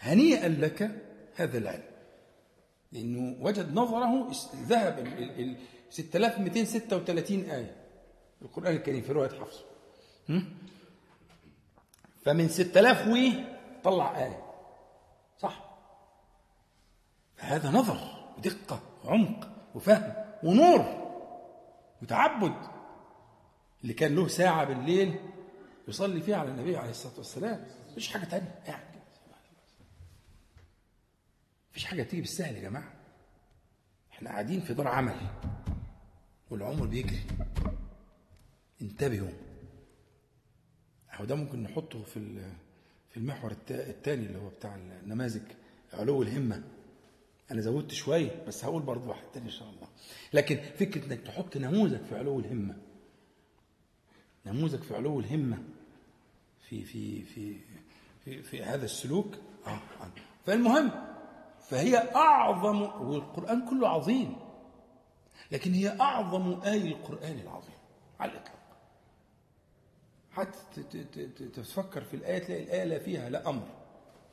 هنيئا لك هذا العلم. لأنه وجد نظره ذهب ال 6236 آية القرآن الكريم في رواية حفص. فمن 6000 وي طلع آية. صح. هذا نظر ودقة وعمق وفهم ونور وتعبد اللي كان له ساعة بالليل يصلي فيها على النبي عليه الصلاة والسلام. مفيش حاجة تانية. يعني مفيش حاجة تيجي بالسهل يا جماعة. إحنا قاعدين في دار عمل والعمر بيجري. انتبهوا. أهو ده ممكن نحطه في المحور الثاني اللي هو بتاع النماذج علو الهمة. أنا زودت شوية بس هقول برضه واحد تاني إن شاء الله. لكن فكرة إنك تحط نموذج في علو الهمة. نموذج في علو الهمة في في في في, في هذا السلوك آه. فالمهم فهي أعظم والقرآن كله عظيم. لكن هي أعظم آية القرآن العظيم. على الإطلاق. حتى تفكر في الآية تلاقي الآية لا فيها لا أمر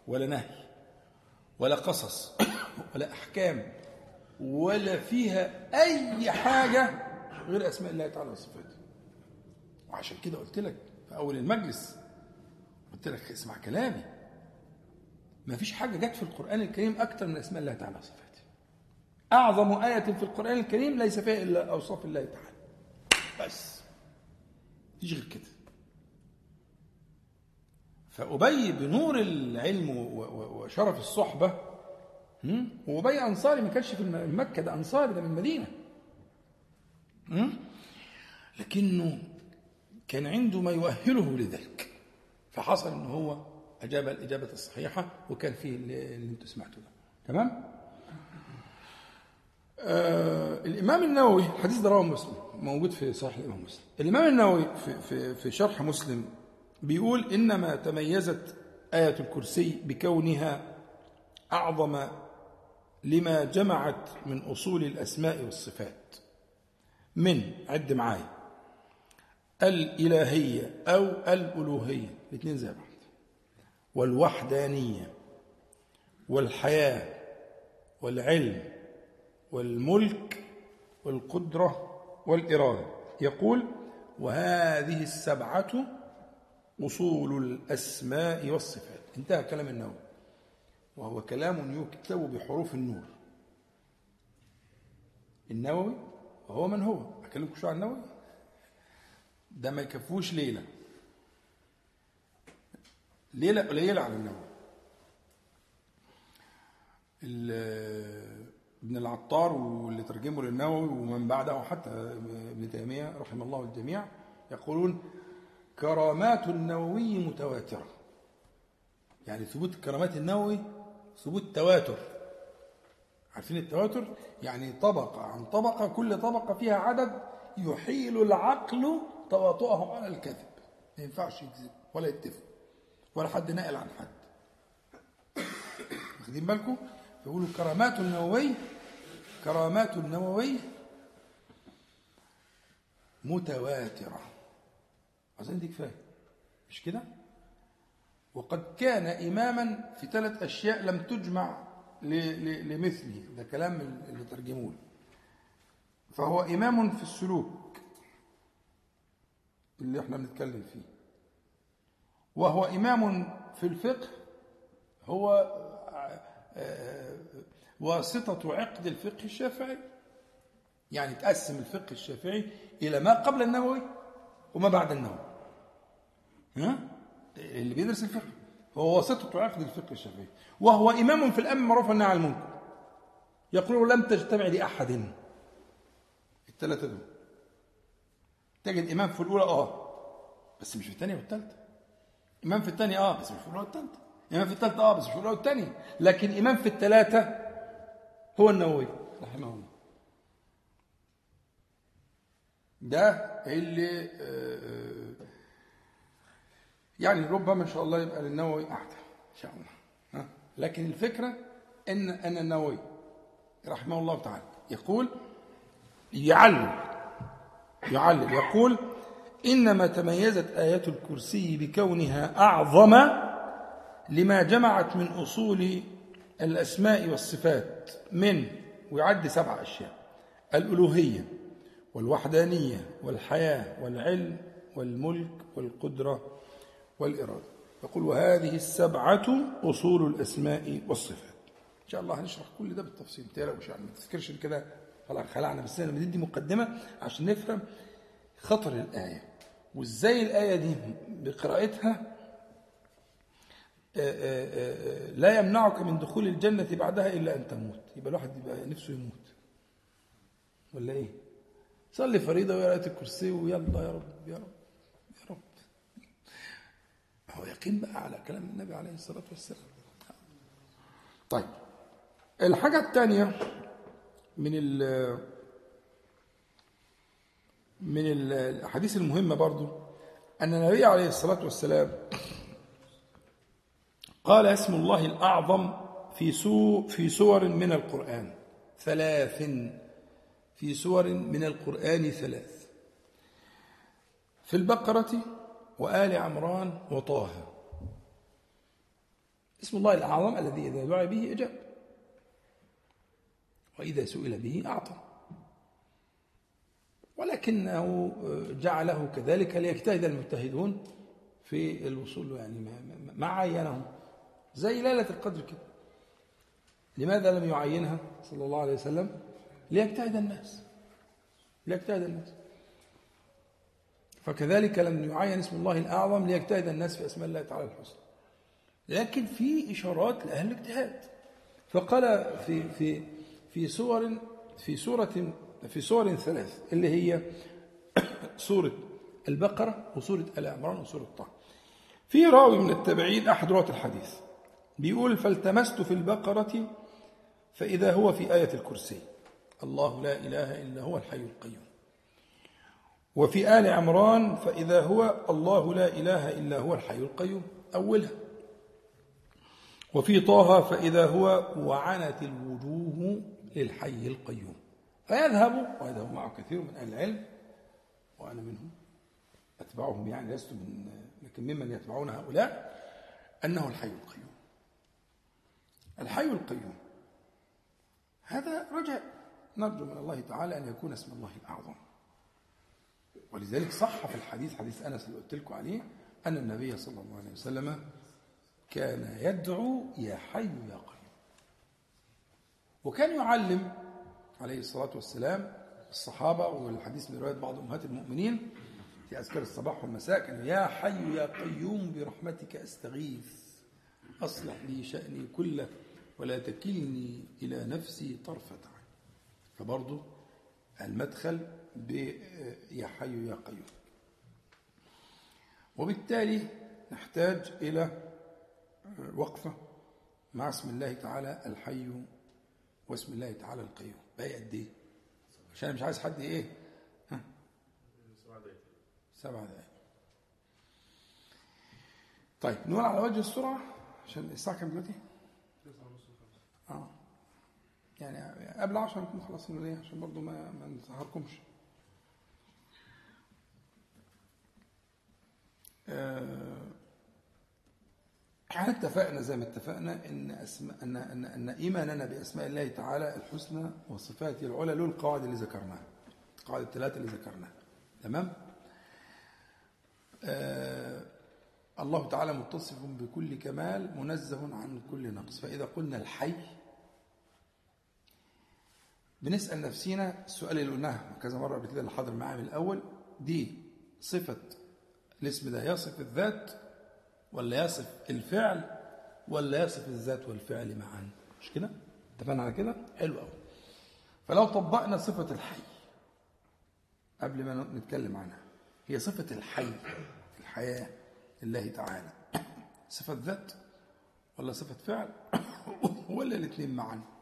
ولا نهي ولا قصص [coughs] ولا أحكام ولا فيها أي حاجة غير أسماء الله تعالى وصفاته. وعشان كده قلت لك في أول المجلس قلت لك اسمع كلامي. ما فيش حاجة جت في القرآن الكريم أكثر من أسماء الله تعالى وصفاته. أعظم آية في القرآن الكريم ليس فيها إلا أوصاف الله تعالى. بس. تيجي غير كده. فأبي بنور العلم وشرف الصحبة وأبي أنصاري ما كانش في مكة ده أنصاري ده من المدينة. لكنه كان عنده ما يؤهله لذلك. فحصل إن هو أجاب الإجابة الصحيحة وكان فيه اللي, أنتم سمعتوه تمام؟ آه الإمام النووي الحديث ده رواه مسلم موجود في صحيح الإمام مسلم. الإمام النووي في في في شرح مسلم بيقول إنما تميزت آية الكرسي بكونها أعظم لما جمعت من أصول الأسماء والصفات. من عد معايا. الإلهية أو الألوهية. الاثنين زي بعض. والوحدانية. والحياة. والعلم. والملك. والقدرة. والإرادة. يقول وهذه السبعة أصول الأسماء والصفات. انتهى كلام النووي. وهو كلام يكتب بحروف النور. النووي وهو من هو؟ أكلمكم شو عن النووي؟ ده ما يكفوش ليلة. ليلة قليلة على النووي. ابن العطار واللي ترجمه للنووي ومن بعده حتى ابن تيمية رحمه الله الجميع يقولون كرامات النووي متواترة. يعني ثبوت كرامات النووي ثبوت تواتر. عارفين التواتر؟ يعني طبقة عن طبقة كل طبقة فيها عدد يحيل العقل تواطؤه على الكذب. ما ينفعش يكذب ولا يتفق ولا حد ناقل عن حد. واخدين بالكم؟ يقولوا كرامات النووي كرامات النووي متواترة. أظن دي كفاية مش كده؟ وقد كان إماما في ثلاث أشياء لم تجمع لمثله. ده كلام اللي ترجموه. فهو إمام في السلوك اللي إحنا بنتكلم فيه. وهو إمام في الفقه هو آه، واسطة عقد الفقه الشافعي. يعني تقسم الفقه الشافعي إلى ما قبل النووي وما بعد النوم. ها؟ اللي بيدرس الفقه هو واسطة عقد الفقه الشافعي وهو إمام في الأمر معروف والنهي عن المنكر. يقول لم تجتمع لأحد. الثلاثة دول. تجد إمام في الأولى آه بس مش في الثانية والثالثة. إمام في الثانية آه بس مش في الأولى والثالثة. إمام في الثالثة آه بس مش في الأولى والثانية. لكن إمام في الثلاثة هو النووي رحمه الله. ده اللي آه، آه، يعني ربما إن شاء الله يبقى للنووي احسن إن شاء الله؟ لكن الفكرة إن ان النووي رحمه الله تعالى. يقول يعلل يعلل. يقول إنما تميزت آيات الكرسي بكونها أعظم لما جمعت من أصول الأسماء والصفات من ويعد سبع أشياء الألوهية. والوحدانية والحياة والعلم والملك والقدرة والإرادة. يقول وهذه السبعة أصول الأسماء والصفات. إن شاء الله هنشرح كل ده بالتفصيل تقلقوش يعني ما تفكرش إن كده خلاص خلعنا بس أنا بندي مقدمة عشان نفهم خطر الآية. وإزاي الآية دي بقراءتها؟ آه، آه، آه، لا يمنعك من دخول الجنة بعدها إلا أن تموت. يبقى الواحد يبقى نفسه يموت. ولا إيه؟ صلي فريضة ويا الكرسي ويلا يا رب يا رب يا رب. هو يقين بقى على كلام النبي عليه الصلاة والسلام. طيب الحاجة الثانية من ال من ال- الأحاديث المهمة برضو أن النبي عليه الصلاة والسلام قال اسم الله الأعظم في سو في سور من القرآن ثلاث في سور من القرآن ثلاث. في البقرة وآل عمران وطه. اسم الله الأعظم الذي إذا دعي به أجاب. وإذا سئل به أعطى. ولكنه جعله كذلك ليجتهد المجتهدون في الوصول يعني ما, ما- ما عينه زي ليلة القدر كده. لماذا لم يعينها؟ صلى الله عليه وسلم. ليجتهد الناس. ليجتهد الناس. فكذلك لم يعين اسم الله الأعظم ليجتهد الناس في أسماء الله تعالى الحسنى. لكن في إشارات لأهل الاجتهاد. فقال في في في سور في سورة في سور ثلاث اللي هي [coughs] سورة البقرة وسورة آل عمران وسورة طه. في راوي من التابعين أحد رواة الحديث بيقول فالتمست في البقرة فإذا هو في آية الكرسي. الله لا إله إلا هو الحي القيوم. وفي آل عمران فإذا هو الله لا إله إلا هو الحي القيوم أولها وفي طه فإذا هو وعنت الوجوه للحي القيوم. فيذهب ويذهب معه كثير من أهل العلم وأنا منهم. أتبعهم يعني لست من لكن ممن يتبعون هؤلاء أنه الحي القيوم. الحي القيوم. هذا رجاء. نرجو من الله تعالى أن يكون اسم الله الأعظم. ولذلك صح في الحديث حديث أنس اللي قلت لكم عليه أن النبي صلى الله عليه وسلم كان يدعو يا حي يا قيوم. وكان يعلم عليه الصلاة والسلام الصحابة والحديث من رواية بعض أمهات المؤمنين في أذكار الصباح والمساء كان يا حي يا قيوم برحمتك أستغيث أصلح لي شأني كله ولا تكلني إلى نفسي طرفة. فبرضه المدخل ب يا حي يا قيوم وبالتالي نحتاج إلى وقفة مع اسم الله تعالى الحي واسم الله تعالى القيوم باقي قد إيه؟ عشان مش عايز حد إيه؟ ها؟ سبع دقائق طيب نقول على وجه السرعة عشان الساعة كام دلوقتي؟ يعني قبل 10 نكون مخلصين ليه؟ عشان برضه ما ما نسهركمش آه، إحنا اتفقنا زي ما اتفقنا إن اسماء ان ان, أن إيماننا بأسماء الله تعالى الحسنى وصفاته العلى له القواعد اللي ذكرناها. القواعد الثلاثة اللي ذكرناها. تمام؟ آه الله تعالى متصف بكل كمال منزه عن كل نقص. فإذا قلنا الحي بنسأل نفسينا السؤال اللي قلناه كذا مرة قبل كده اللي حاضر معايا من الأول. دي صفة الاسم ده يصف الذات ولا يصف الفعل ولا يصف الذات والفعل معا. مش كده؟ اتفقنا على كده؟ حلو قوي فلو طبقنا صفة الحي قبل ما نتكلم عنها هي صفة الحي الحياة لله تعالى. [coughs] صفة ذات ولا صفة فعل [coughs] ولا الاثنين معا؟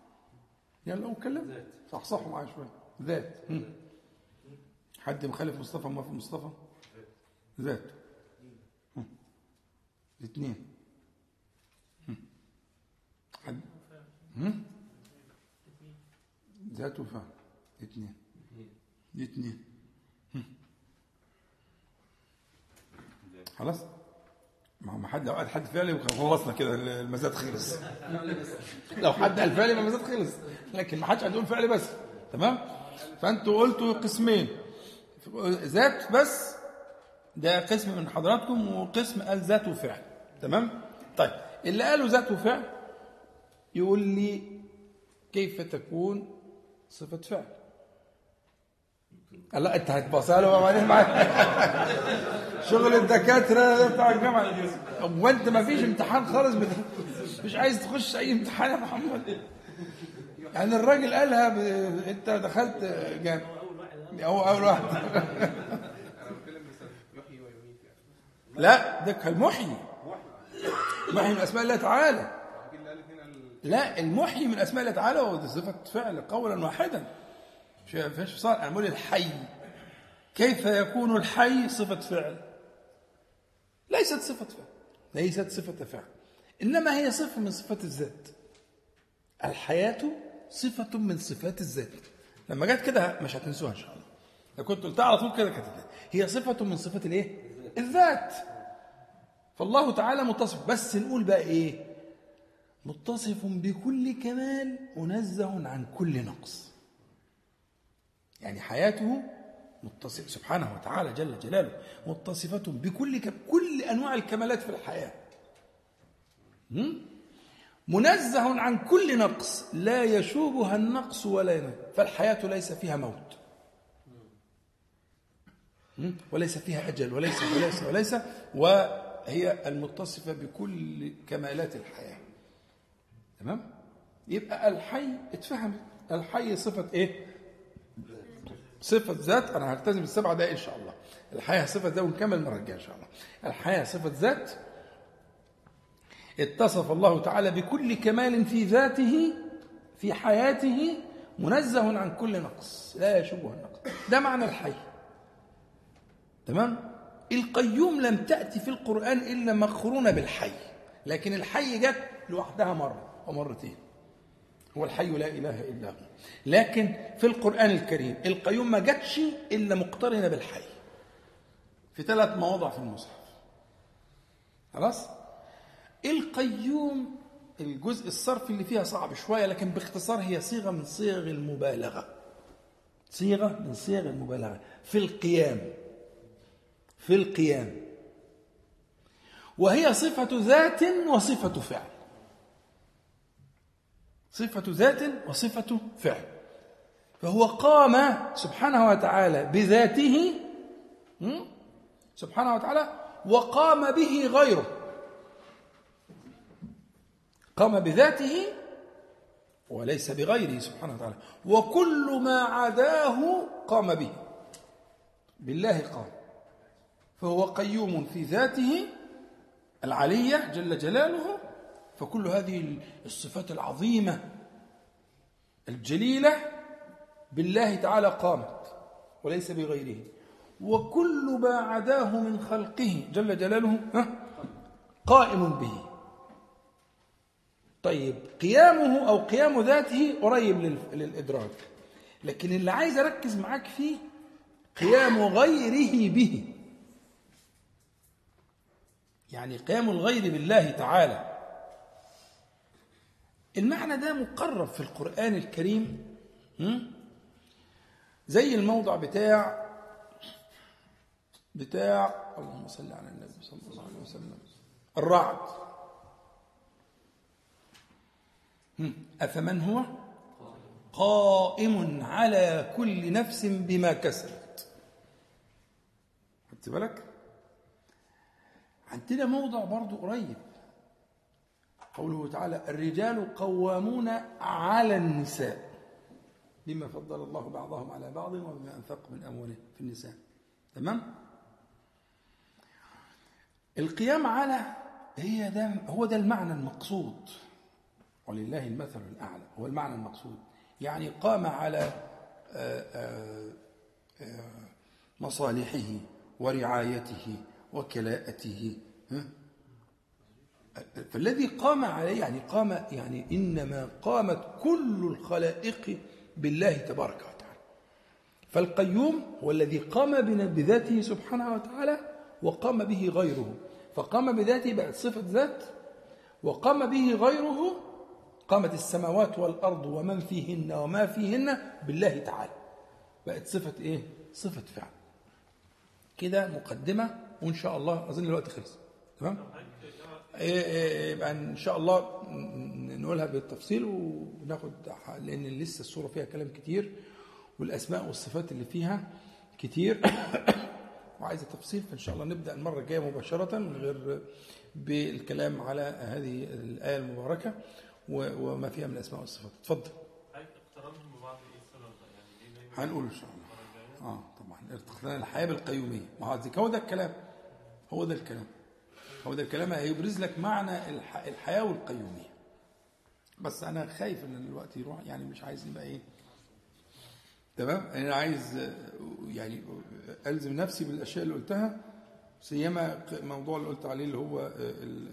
يلا لو اتكلم صح صح معايا شوية. ذات. هم. حد مخالف مصطفى؟ موافق مصطفى؟ ذات. الاثنين هم. حد؟ ذات وفعل اثنين. الاثنين خلاص؟ ما هو ما حد لو قال حد فعلي خلصنا كده المزاد خلص. لو حد قال فعلي المزاد خلص. لكن ما حدش هتقول فعلي بس تمام؟ فانتوا قلتوا قسمين. ذات بس ده قسم من حضراتكم وقسم قال ذات وفعل تمام؟ طيب اللي قالوا ذات وفعل يقول لي كيف تكون صفة فعل؟ لا انت هتبصها له وبعدين شغل الدكاترة بتاع الجامعة هو انت ما فيش امتحان خالص بت... مش عايز تخش أي امتحان يا محمد. يعني الراجل قالها ب... انت دخلت جامعة. هو أول واحد. لا ده كان محيي من أسماء الله تعالى. لا المحيي من أسماء الله تعالى وده صفة فعل قولا واحدا. فيش صار؟ أنا بقول الحي. كيف يكون الحي صفة فعل؟ ليست صفة فعل. ليست صفة فعل. إنما هي صفة من صفات الذات. الحياة صفة من صفات الذات. لما جت كده مش هتنسوها إن شاء الله. لو كنت قلتها على طول كده كانت هي صفة من صفات الإيه؟ الذات. فالله تعالى متصف. بس نقول بقى إيه؟ متصف بكل كمال منزه عن كل نقص. يعني حياته متصف سبحانه وتعالى جل جلاله متصفة بكل كل أنواع الكمالات في الحياة. منزه عن كل نقص لا يشوبها النقص ولا ينقص فالحياة ليس فيها موت. وليس فيها أجل وليس وليس وليس وهي المتصفة بكل كمالات الحياة. تمام؟ يبقى الحي اتفهم الحي صفة إيه؟ صفة ذات أنا هلتزم السبع دقائق إن شاء الله. الحياة صفة ذات ونكمل المرة الجاية إن شاء الله. الحياة صفة ذات اتصف الله تعالى بكل كمال في ذاته في حياته منزه عن كل نقص. لا يشبه النقص. ده معنى الحي. تمام؟ القيوم لم تأتي في القرآن إلا مقرونة بالحي. لكن الحي جت لوحدها مرة ومرتين هو الحي لا إله إلا هو. لكن في القرآن الكريم القيوم ما جاتش إلا مقترنة بالحي. في ثلاث مواضع في المصحف. خلاص؟ القيوم الجزء الصرف اللي فيها صعب شوية لكن باختصار هي صيغة من صيغ المبالغة. صيغة من صيغ المبالغة. في القيام. في القيام. وهي صفة ذات وصفة فعل. صفة ذات وصفة فعل. فهو قام سبحانه وتعالى بذاته سبحانه وتعالى وقام به غيره. قام بذاته وليس بغيره سبحانه وتعالى. وكل ما عداه قام به. بالله قام. فهو قيوم في ذاته العلية جل جلاله فكل هذه الصفات العظيمة الجليلة بالله تعالى قامت وليس بغيره. وكل ما عداه من خلقه جل جلاله قائم به. طيب قيامه أو قيام ذاته قريب للإدراك. لكن اللي عايز أركز معاك فيه قيام غيره به. يعني قيام الغير بالله تعالى. المعنى ده مقرب في القرآن الكريم زي الموضع بتاع بتاع اللهم صل على النبي صلى الله عليه وسلم الرعد. أفمن هو؟ قائم على كل نفس بما كسبت. خدت بالك؟ عندنا موضع برضو قريب. قوله تعالى الرجال قوامون على النساء بما فضل الله بعضهم على بعض وبما أنفق من أموالهم في النساء. تمام؟ القيام على هي ده هو ده المعنى المقصود. ولله المثل الأعلى هو المعنى المقصود. يعني قام على آآ آآ آآ مصالحه ورعايته وكلاءته فالذي قام عليه يعني قام يعني إنما قامت كل الخلائق بالله تبارك وتعالى. فالقيوم هو الذي قام بذاته سبحانه وتعالى وقام به غيره. فقام بذاته بعد صفة ذات وقام به غيره قامت السماوات والأرض ومن فيهن وما فيهن بالله تعالى. بقت صفة إيه؟ صفة فعل. كده مقدمة وإن شاء الله أظن الوقت خلص. تمام؟ يبقى إن شاء الله نقولها بالتفصيل وناخد لأن لسه الصورة فيها كلام كتير والأسماء والصفات اللي فيها كتير. [coughs] وعايزة تفصيل فإن شاء الله نبدأ المرة الجاية مباشرة من غير بالكلام على هذه الآية المباركة وما فيها من الأسماء والصفات. اتفضل. يعني هنقول إن شاء الله. آه طبعا ارتقاء الحياة بالقيومية. ما هو ده الكلام. هو ده الكلام. هو ده الكلام هيبرز لك معنى الح... الحياة والقيومية. بس أنا خايف إن الوقت يروح يعني مش عايز يبقى إيه. تمام؟ أنا عايز يعني ألزم نفسي بالأشياء اللي قلتها سيما موضوع اللي قلت عليه اللي هو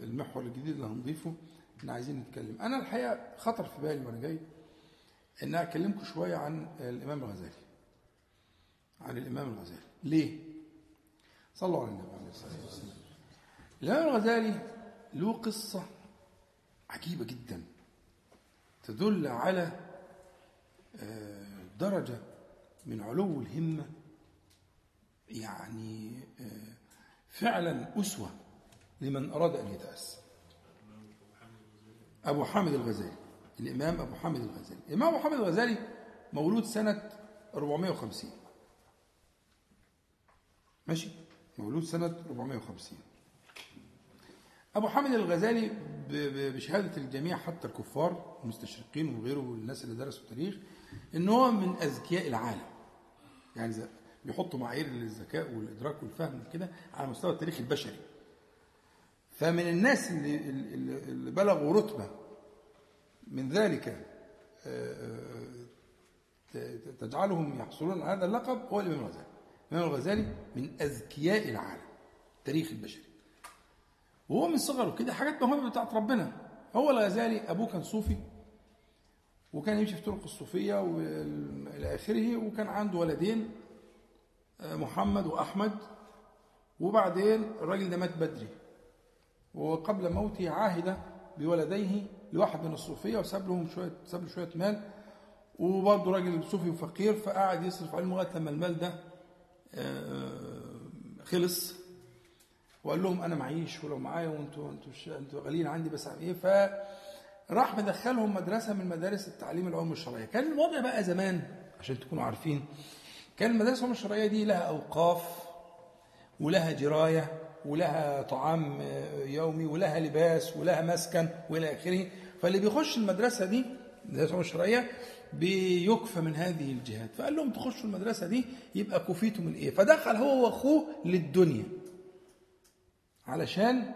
المحور الجديد اللي هنضيفه. إن عايزين نتكلم. أنا الحقيقة خطر في بالي وأنا جاي إن أكلمكم شوية عن الإمام الغزالي. عن الإمام الغزالي. ليه؟ صلوا على النبي عليه الصلاة والسلام. الإمام الغزالي له قصة عجيبة جدا. تدل على درجة من علو الهمة. يعني فعلا أسوة لمن أراد أن يتأسى. أبو حامد الغزالي الإمام أبو حامد الغزالي. الإمام أبو حامد الغزالي مولود سنة 450 ماشي؟ مولود سنة 450 أبو حامد الغزالي بشهادة الجميع حتى الكفار المستشرقين وغيره والناس اللي درسوا التاريخ إن هو من أذكياء العالم. يعني بيحطوا معايير للذكاء والإدراك والفهم كده على مستوى التاريخ البشري. فمن الناس اللي, اللي بلغوا رتبة من ذلك تجعلهم يحصلون على هذا اللقب هو الإمام الغزالي. الإمام الغزالي من أذكياء العالم التاريخ البشري. وهو من صغره كده حاجات مهمة بتاعت ربنا. هو الغزالي أبوه كان صوفي وكان يمشي في طرق الصوفية وإلى آخره وكان عنده ولدين محمد وأحمد. وبعدين الراجل ده مات بدري وقبل موته عاهد بولديه لواحد من الصوفية وساب لهم شوية ساب له شوية مال. وبرضه راجل صوفي وفقير فقعد يصرف عليهم لغاية لما المال ده خلص. وقال لهم أنا معيش ولو معايا وانتوا أنتوا أنتوا غاليين عندي بس إيه؟ فراح مدخلهم مدرسة من مدارس التعليم العلوم الشرعية. كان الوضع بقى زمان عشان تكونوا عارفين كان المدارس العلوم الشرعية دي لها أوقاف ولها جراية ولها طعام يومي ولها لباس ولها مسكن وإلى آخره. فاللي بيخش المدرسة دي المدرسة العلوم الشرعية بيكفى من هذه الجهات. فقال لهم تخشوا المدرسة دي يبقى كفيتوا من إيه فدخل هو وأخوه للدنيا. علشان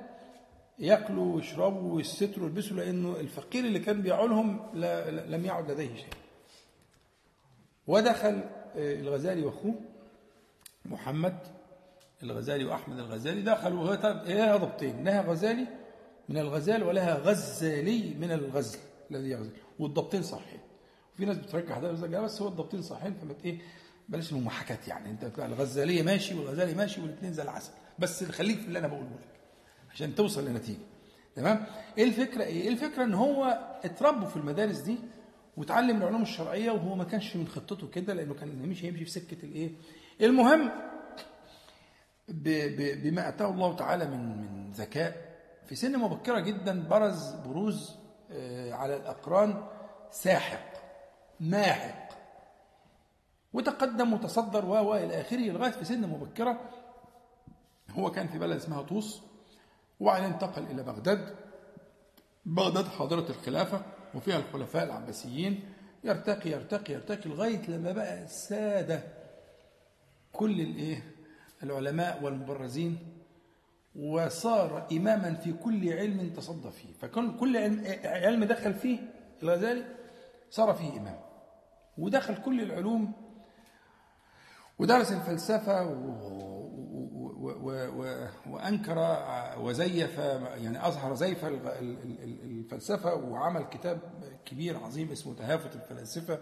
ياكلوا ويشربوا ويستروا ويلبسوا لأنه الفقير اللي كان بيعولهم لم يعد لديه شيء. ودخل الغزالي وأخوه محمد الغزالي وأحمد الغزالي دخلوا لها ضبطين لها غزالي من الغزال ولها غزالي من الغزل الذي يغزل. والضبطين صحيحين وفي ناس بترجح ده بس هو الضبطين صحيحين فما إيه بلاش الممحكات يعني. أنت الغزالية ماشي والغزالي ماشي والاثنين زي العسل. بس خليك في اللي أنا بقوله لك عشان توصل لنتيجة. تمام؟ إيه الفكرة؟ إيه الفكرة؟ إن هو اتربوا في المدارس دي وتعلم العلوم الشرعية وهو ما كانش من خطته كده لأنه كان مش هيمشي في سكة الإيه؟ المهم بما أتاه الله تعالى من من ذكاء في سن مبكرة جدا برز بروز على الأقران ساحق ماحق وتقدم وتصدر و إلى آخره لغاية في سن مبكرة هو كان في بلد اسمها طوس وبعدين انتقل إلى بغداد. بغداد حاضرة الخلافة وفيها الخلفاء العباسيين. يرتقي يرتقي يرتقي لغاية لما بقى الساده كل الايه العلماء والمبرزين وصار إماما في كل علم تصدى فيه. فكان كل علم, دخل فيه الغزالي صار فيه إمام. ودخل كل العلوم ودرس الفلسفة و... وأنكر وزيف يعني أظهر زيف ال- ال- ال- الفلسفة وعمل كتاب كبير عظيم اسمه تهافت الفلاسفة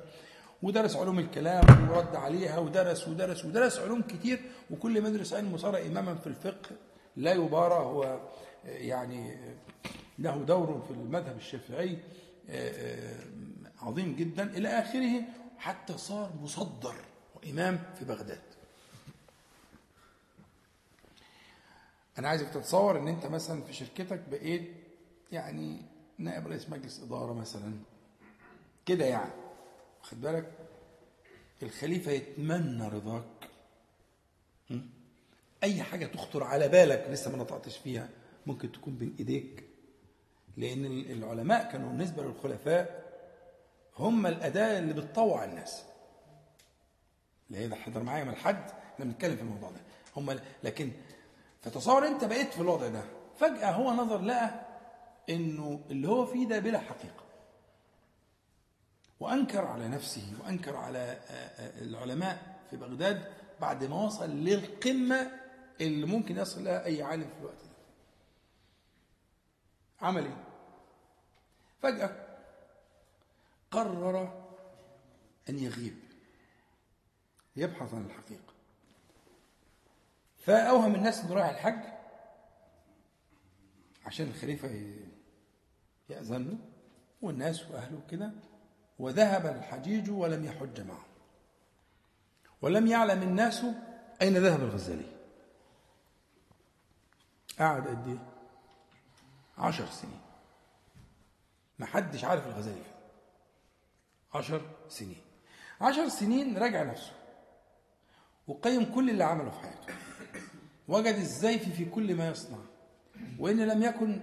ودرس علوم الكلام ورد عليها ودرس ودرس ودرس علوم كتير وكل ما يدرس علم صار إماما في الفقه لا يبارى هو يعني له دور في المذهب الشافعي عظيم جدا إلى آخره حتى صار مصدر وإمام في بغداد. أنا عايزك تتصور ان انت مثلا في شركتك بقيت يعني نائب رئيس مجلس إدارة مثلا. كده يعني. واخد بالك؟ الخليفة يتمنى رضاك? أي حاجة تخطر على بالك لسه ما نطقتش فيها ممكن تكون بين إيديك. لأن العلماء كانوا بالنسبة للخلفاء هم الأداة اللي بتطوع الناس. لا هي حضر معايا من الحد إحنا بنتكلم في الموضوع ده. هم لكن فتصور انت بقيت في الوضع ده فجأة هو نظر لقى إنه اللي هو فيه ده بلا حقيقة. وأنكر على نفسه وأنكر على العلماء في بغداد بعد ما وصل للقمة اللي ممكن يصل لها أي عالم في الوقت ده. عمل إيه؟ فجأة قرر أن يغيب يبحث عن الحقيقة. فأوهم الناس إنه رايح الحج عشان الخليفة ياذن له والناس وأهله كده وذهب الحجيج ولم يحج معه. ولم يعلم الناس أين ذهب الغزالي. قعد قد إيه؟ عشر سنين. ما حدش عارف الغزالي فين. عشر سنين. عشر سنين راجع نفسه. وقيم كل اللي عمله في حياته. وجد الزيف في كل ما يصنع وإن لم يكن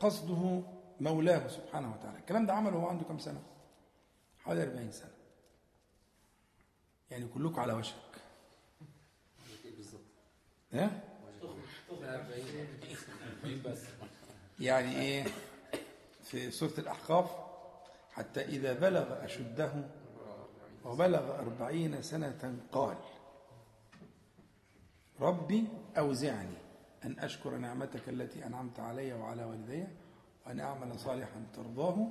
قصده مولاه سبحانه وتعالى. الكلام ده عمله وهو عنده كم سنة؟ حوالي 40 سنة. يعني كلكم على وشك. ها يعني إيه؟ في سورة الأحقاف حتى إذا بلغ أشده وبلغ أربعين سنة قال. ربي أوزعني أن أشكر نعمتك التي أنعمت علي وعلى والدي وأن أعمل صالحا ترضاه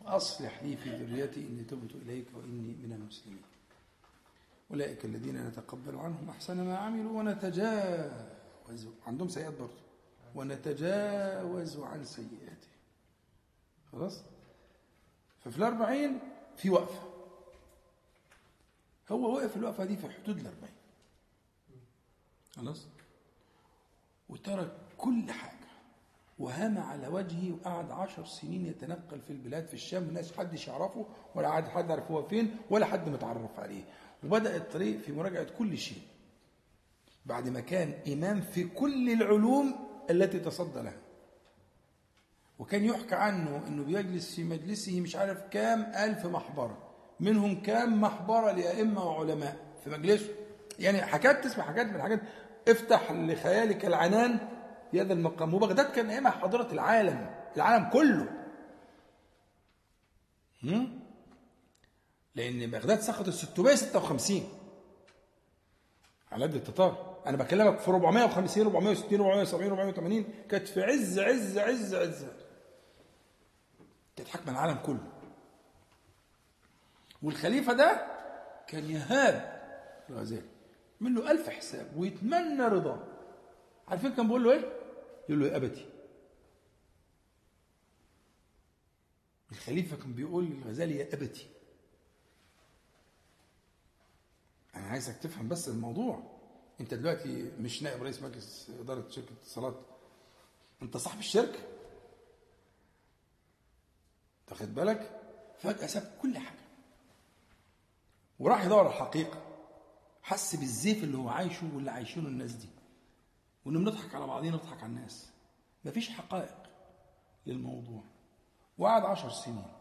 وأصلح لي في ذريتي إني تبت إليك وإني من المسلمين. أولئك الذين نتقبل عنهم أحسن ما عملوا ونتجاوز عندهم سيئات برضه ونتجاوز عن سيئاته خلاص؟ ففي الأربعين في وقفة. هو وقف الوقفة دي في حدود الأربعين. خلاص؟ وترك كل حاجة. وهام على وجهه وقعد عشر سنين يتنقل في البلاد في الشام الناس حدش يعرفه ولا حد حد يعرف هو فين ولا حد متعرف عليه. وبدأ الطريق في مراجعة كل شيء. بعد ما كان إمام في كل العلوم التي تصدى لها. وكان يحكى عنه أنه بيجلس في مجلسه مش عارف كام ألف محبرة. منهم كام محبرة لأئمة وعلماء في مجلسه. يعني حاجات تسمع حاجات من الحاجات افتح لخيالك العنان في هذا المقام. وبغداد كان ايامها حاضرة العالم العالم كله؟ لأن بغداد سقطت 656 على يد التتار. أنا بكلمك في 450 460 470 480 كانت في عز عز عز عز. كانت حاكمة العالم كله. والخليفة ده كان يهاب الغزالي منه ألف حساب ويتمنى رضاه. عارفين كان بيقول له إيه؟ يقول له يا أبتي. الخليفة كان بيقول للغزالي يا أبتي. أنا عايزك تفهم بس الموضوع. أنت دلوقتي مش نائب رئيس مجلس إدارة شركة اتصالات. أنت صاحب الشركة. تاخد بالك؟ فجأة ساب كل حاجة. وراح يدور على الحقيقة. حس بالزيف اللي هو عايشه واللي عايشينه الناس دي. وإن بنضحك على بعضينا نضحك على الناس. مفيش حقائق للموضوع. وقعد عشر سنين.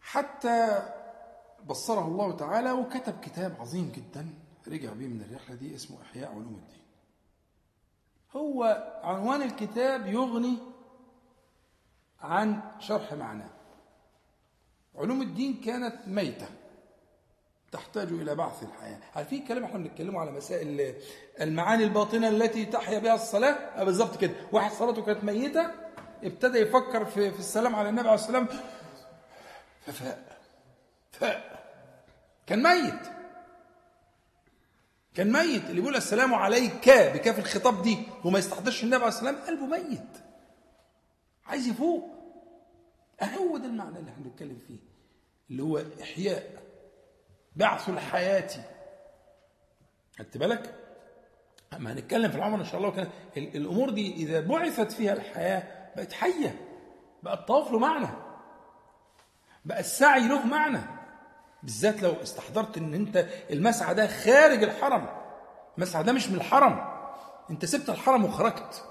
حتى بصره الله تعالى وكتب كتاب عظيم جدا رجع بيه من الرحلة دي اسمه إحياء علوم الدين. هو عنوان الكتاب يغني عن شرح معناه. علوم الدين كانت ميتة. تحتاج إلى بعث الحياة. عارفين الكلام إحنا بنتكلموا على مسائل المعاني الباطنة التي تحيا بها الصلاة؟ آه بالظبط كده. واحد صلاته كانت ميتة ابتدى يفكر في, في السلام على النبي عليه الصلاة والسلام ففاء فاء كان ميت. كان ميت. اللي بيقول السلام عليك بكاف الخطاب دي وما يستحضرش النبي عليه الصلاة والسلام قلبه ميت. عايز يفوق. هو ده المعنى اللي إحنا بنتكلم فيه اللي هو إحياء. بعث الحياة. خدت بالك؟ أما هنتكلم في العمر إن شاء الله وكان الأمور دي إذا بعثت فيها الحياة بقت حية بقى الطواف له معنى بقى السعي له معنى. بالذات لو استحضرت إن أنت المسعى ده خارج الحرم. المسعى ده مش من الحرم. أنت سبت الحرم وخرجت.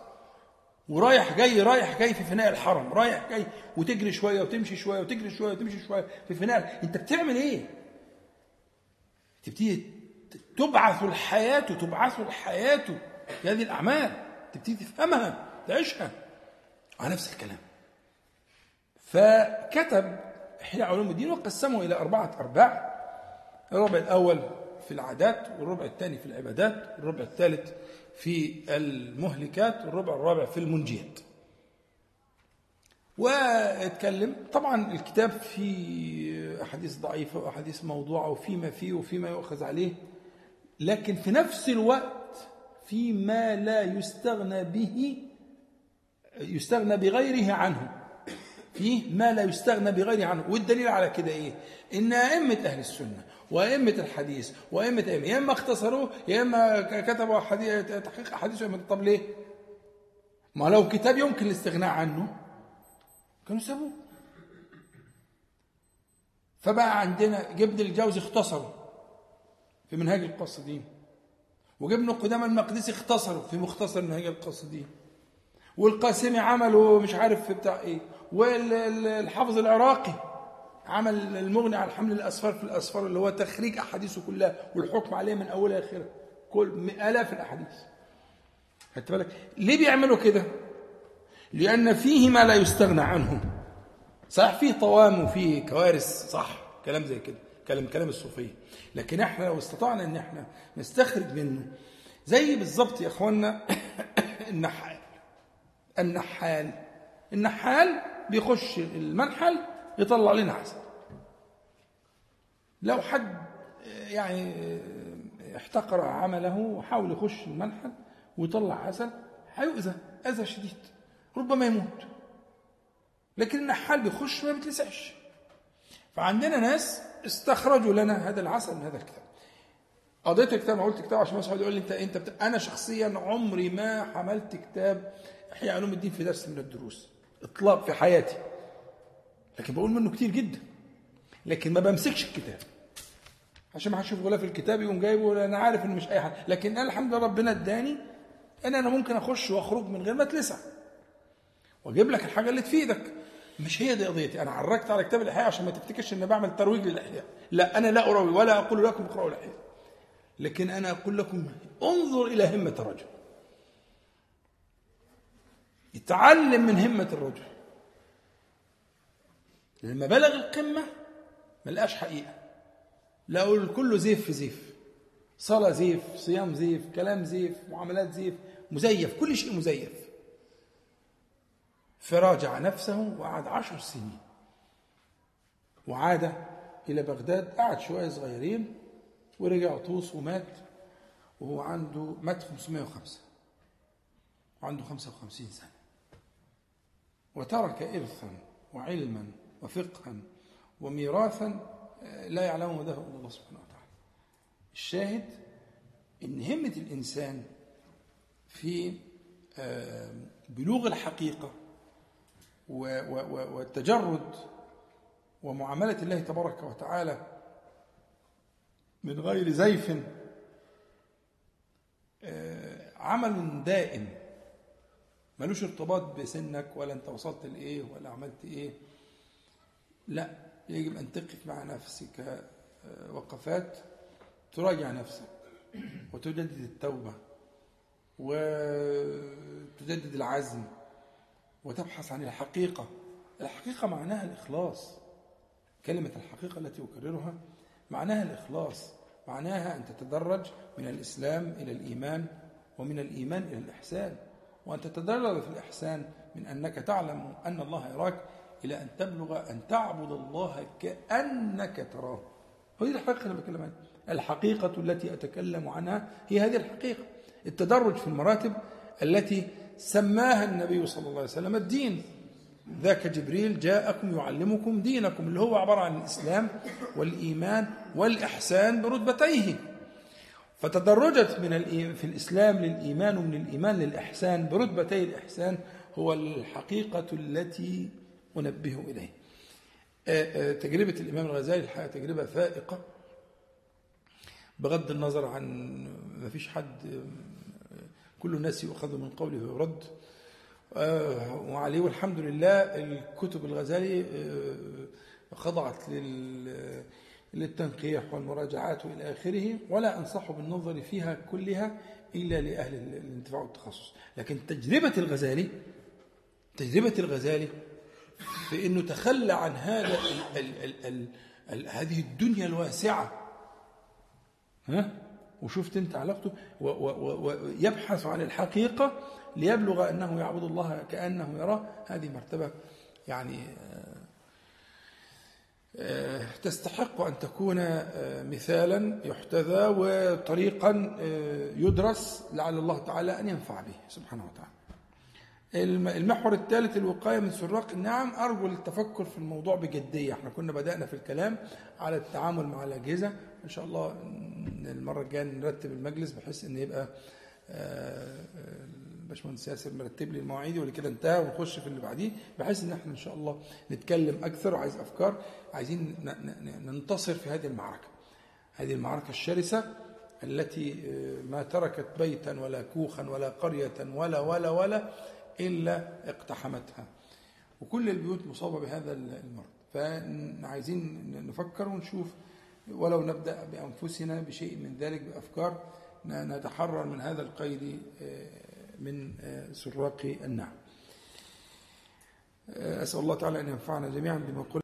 ورايح جاي رايح جاي في فناء الحرم. رايح جاي وتجري شوية وتمشي شوية وتجري شوية وتمشي شوية في فناء. أنت بتعمل إيه؟ تبتدي تبعث الحياة تبعث الحياة في هذه الأعمال. تبتدي تفهمها تعيشها. على نفس الكلام. فكتب إحياء علوم الدين وقسمه إلى أربعة أرباع. الربع الأول في العادات والربع الثاني في العبادات والربع الثالث في المهلكات والربع الرابع في المنجيات. واتكلم. طبعا الكتاب فيه أحاديث ضعيفة وأحاديث موضوعة وفيما فيه وفيما يؤخذ عليه لكن في نفس الوقت فيما لا يستغنى به يستغنى بغيره عنه. فيه ما لا يستغنى بغيره عنه. والدليل على كده إيه؟ إن أئمة أهل السنة وأئمة الحديث وأئمة أئمة يا إما اختصروه يا إما كتبوا تحقيق أحاديث. طب ليه؟ ما لو كتاب يمكن الاستغناء عنه. كانوا سابوه فبقى عندنا جبن الجوزي اختصره في منهاج القاصدين وجبن قدام المقدسي اختصره في مختصر منهاج القاصدين. والقاسمي عمله مش عارف في بتاع إيه والحافظ العراقي عمل المغني على حمل الاسفار في الاسفار اللي هو تخريج أحاديثه كلها والحكم عليه من أولها لآخرها. كل آلاف الأحاديث. خدت بالك؟ ليه بيعملوا كده؟ لأن فيه ما لا يستغنى عنه. صح؟ فيه طوام وفيه كوارث صح. كلام زي كده. كلام كلام الصوفية. لكن إحنا لو استطعنا إن إحنا نستخرج منه زي بالظبط يا اخوانا [coughs] النحال. النحال. النحال بيخش المنحل يطلع لنا عسل. لو حد يعني احتقر عمله وحاول يخش المنحل ويطلع عسل هيؤذى أذى شديد. ربما يموت. لكن النحال بيخش ما بيتلسعش فعندنا ناس استخرجوا لنا هذا العسل من هذا الكتاب. قضيت الكتاب قلت كتاب عشان مسعود يقول لي انت أنت بت... أنا شخصيا عمري ما حملت كتاب إحياء علوم الدين في درس من الدروس. إطلاق في حياتي. لكن بقول منه كتير جدا. لكن ما بمسكش الكتاب. عشان ما هشوف غلاف الكتاب يقوم جايبه أنا عارف انه مش أي حاجة لكن أنا الحمد لله ربنا اداني. ان أنا ممكن أخش وأخرج من غير ما أتلسع. واجيب لك الحاجة اللي تفيدك. مش هي دي قضيتي. أنا عرجت على كتاب الإحياء عشان ما تفتكرش ان بعمل ترويج للإحياء. لا أنا لا اروي ولا أقول لكم اقرأوا الإحياء. لكن أنا أقول لكم انظر إلى همة الرجل. يتعلم من همة الرجل. لما بلغ القمة ما لقاش حقيقة. لقوا كله زيف في زيف. صلاة زيف صيام زيف كلام زيف معاملات زيف مزيف كل شيء مزيف. فراجع نفسه وقعد عشر سنين. وعاد إلى بغداد قعد شوية صغيرين ورجع طوس ومات وهو عنده مات 505 وعنده 55 سنة. وترك إرثا وعلما وفقها وميراثا لا يعلم مداه إلا الله سبحانه وتعالى. الشاهد إن همة الإنسان في بلوغ الحقيقة والتجرد ومعاملة الله تبارك وتعالى من غير زيف عمل دائم. ملوش ارتباط بسنك ولا انت وصلت لإيه ولا عملت إيه. لا يجب أن تقف مع نفسك آه، وقفات تراجع نفسك وتجدد التوبة وتجدد العزم. وتبحث عن الحقيقة. الحقيقة معناها الإخلاص. كلمة الحقيقة التي أكررها معناها الإخلاص. معناها أن تتدرج من الإسلام إلى الإيمان ومن الإيمان إلى الإحسان. وأن تتدرج في الإحسان من أنك تعلم أن الله يراك إلى أن تبلغ أن تعبد الله كأنك تراه. هذه الحقيقة اللي بتكلم عنها. الحقيقة التي أتكلم عنها هي هذه الحقيقة. التدرج في المراتب التي سماها النبي صلى الله عليه وسلم الدين. ذاك جبريل جاءكم يعلمكم دينكم اللي هو عبارة عن الإسلام والإيمان والإحسان برتبتيه. فتدرجت من في الإسلام للإيمان ومن الإيمان للإحسان برتبتي الإحسان هو الحقيقة التي أنبه إليه. تجربة الإمام الغزالي الحقيقة تجربة فائقة. بغض النظر عن ما فيش حد كل الناس يؤخذ من قوله ويرد آه، وعليه والحمد لله الكتب الغزالي آه، خضعت لل- للتنقيح والمراجعات وإلى آخره ولا أنصح بالنظر فيها كلها إلا لأهل الانتفاع والتخصص. لكن تجربة الغزالي تجربة الغزالي في إنه تخلى عن هذا ال ال ال ال ال هذه الدنيا الواسعة. ها؟ وشفت انت علاقته ويبحث عن الحقيقة ليبلغ أنه يعبد الله كأنه يراه هذه مرتبة يعني آه، تستحق أن تكون آه، مثالا يحتذى وطريقا آه، يدرس لعل الله تعالى أن ينفع به سبحانه وتعالى. الم- المحور الثالث الوقاية من سراق. النعم أرجو التفكر في الموضوع بجدية. إحنا كنا بدأنا في الكلام على التعامل مع الأجهزة. إن شاء الله المرة الجاية نرتب المجلس بحيث إن يبقى آه، آه، الباشمهندس ياسر مرتب لي المواعيد واللي كده انتهى ونخش في اللي بعديه بحيث إن إحنا إن شاء الله نتكلم أكثر. وعايز أفكار عايزين ننتصر في هذه المعركة. هذه المعركة الشرسة التي آه، ما تركت بيتا ولا كوخا ولا قرية ولا ولا ولا إلا اقتحمتها. وكل البيوت مصابة بهذا المرض. فعايزين نفكر ونشوف ولو نبدأ بأنفسنا بشيء من ذلك بأفكار ن- نتحرر من هذا القيد آه، من آه، سراق النعم. آه، أسأل الله تعالى أن ينفعنا جميعا بما قلنا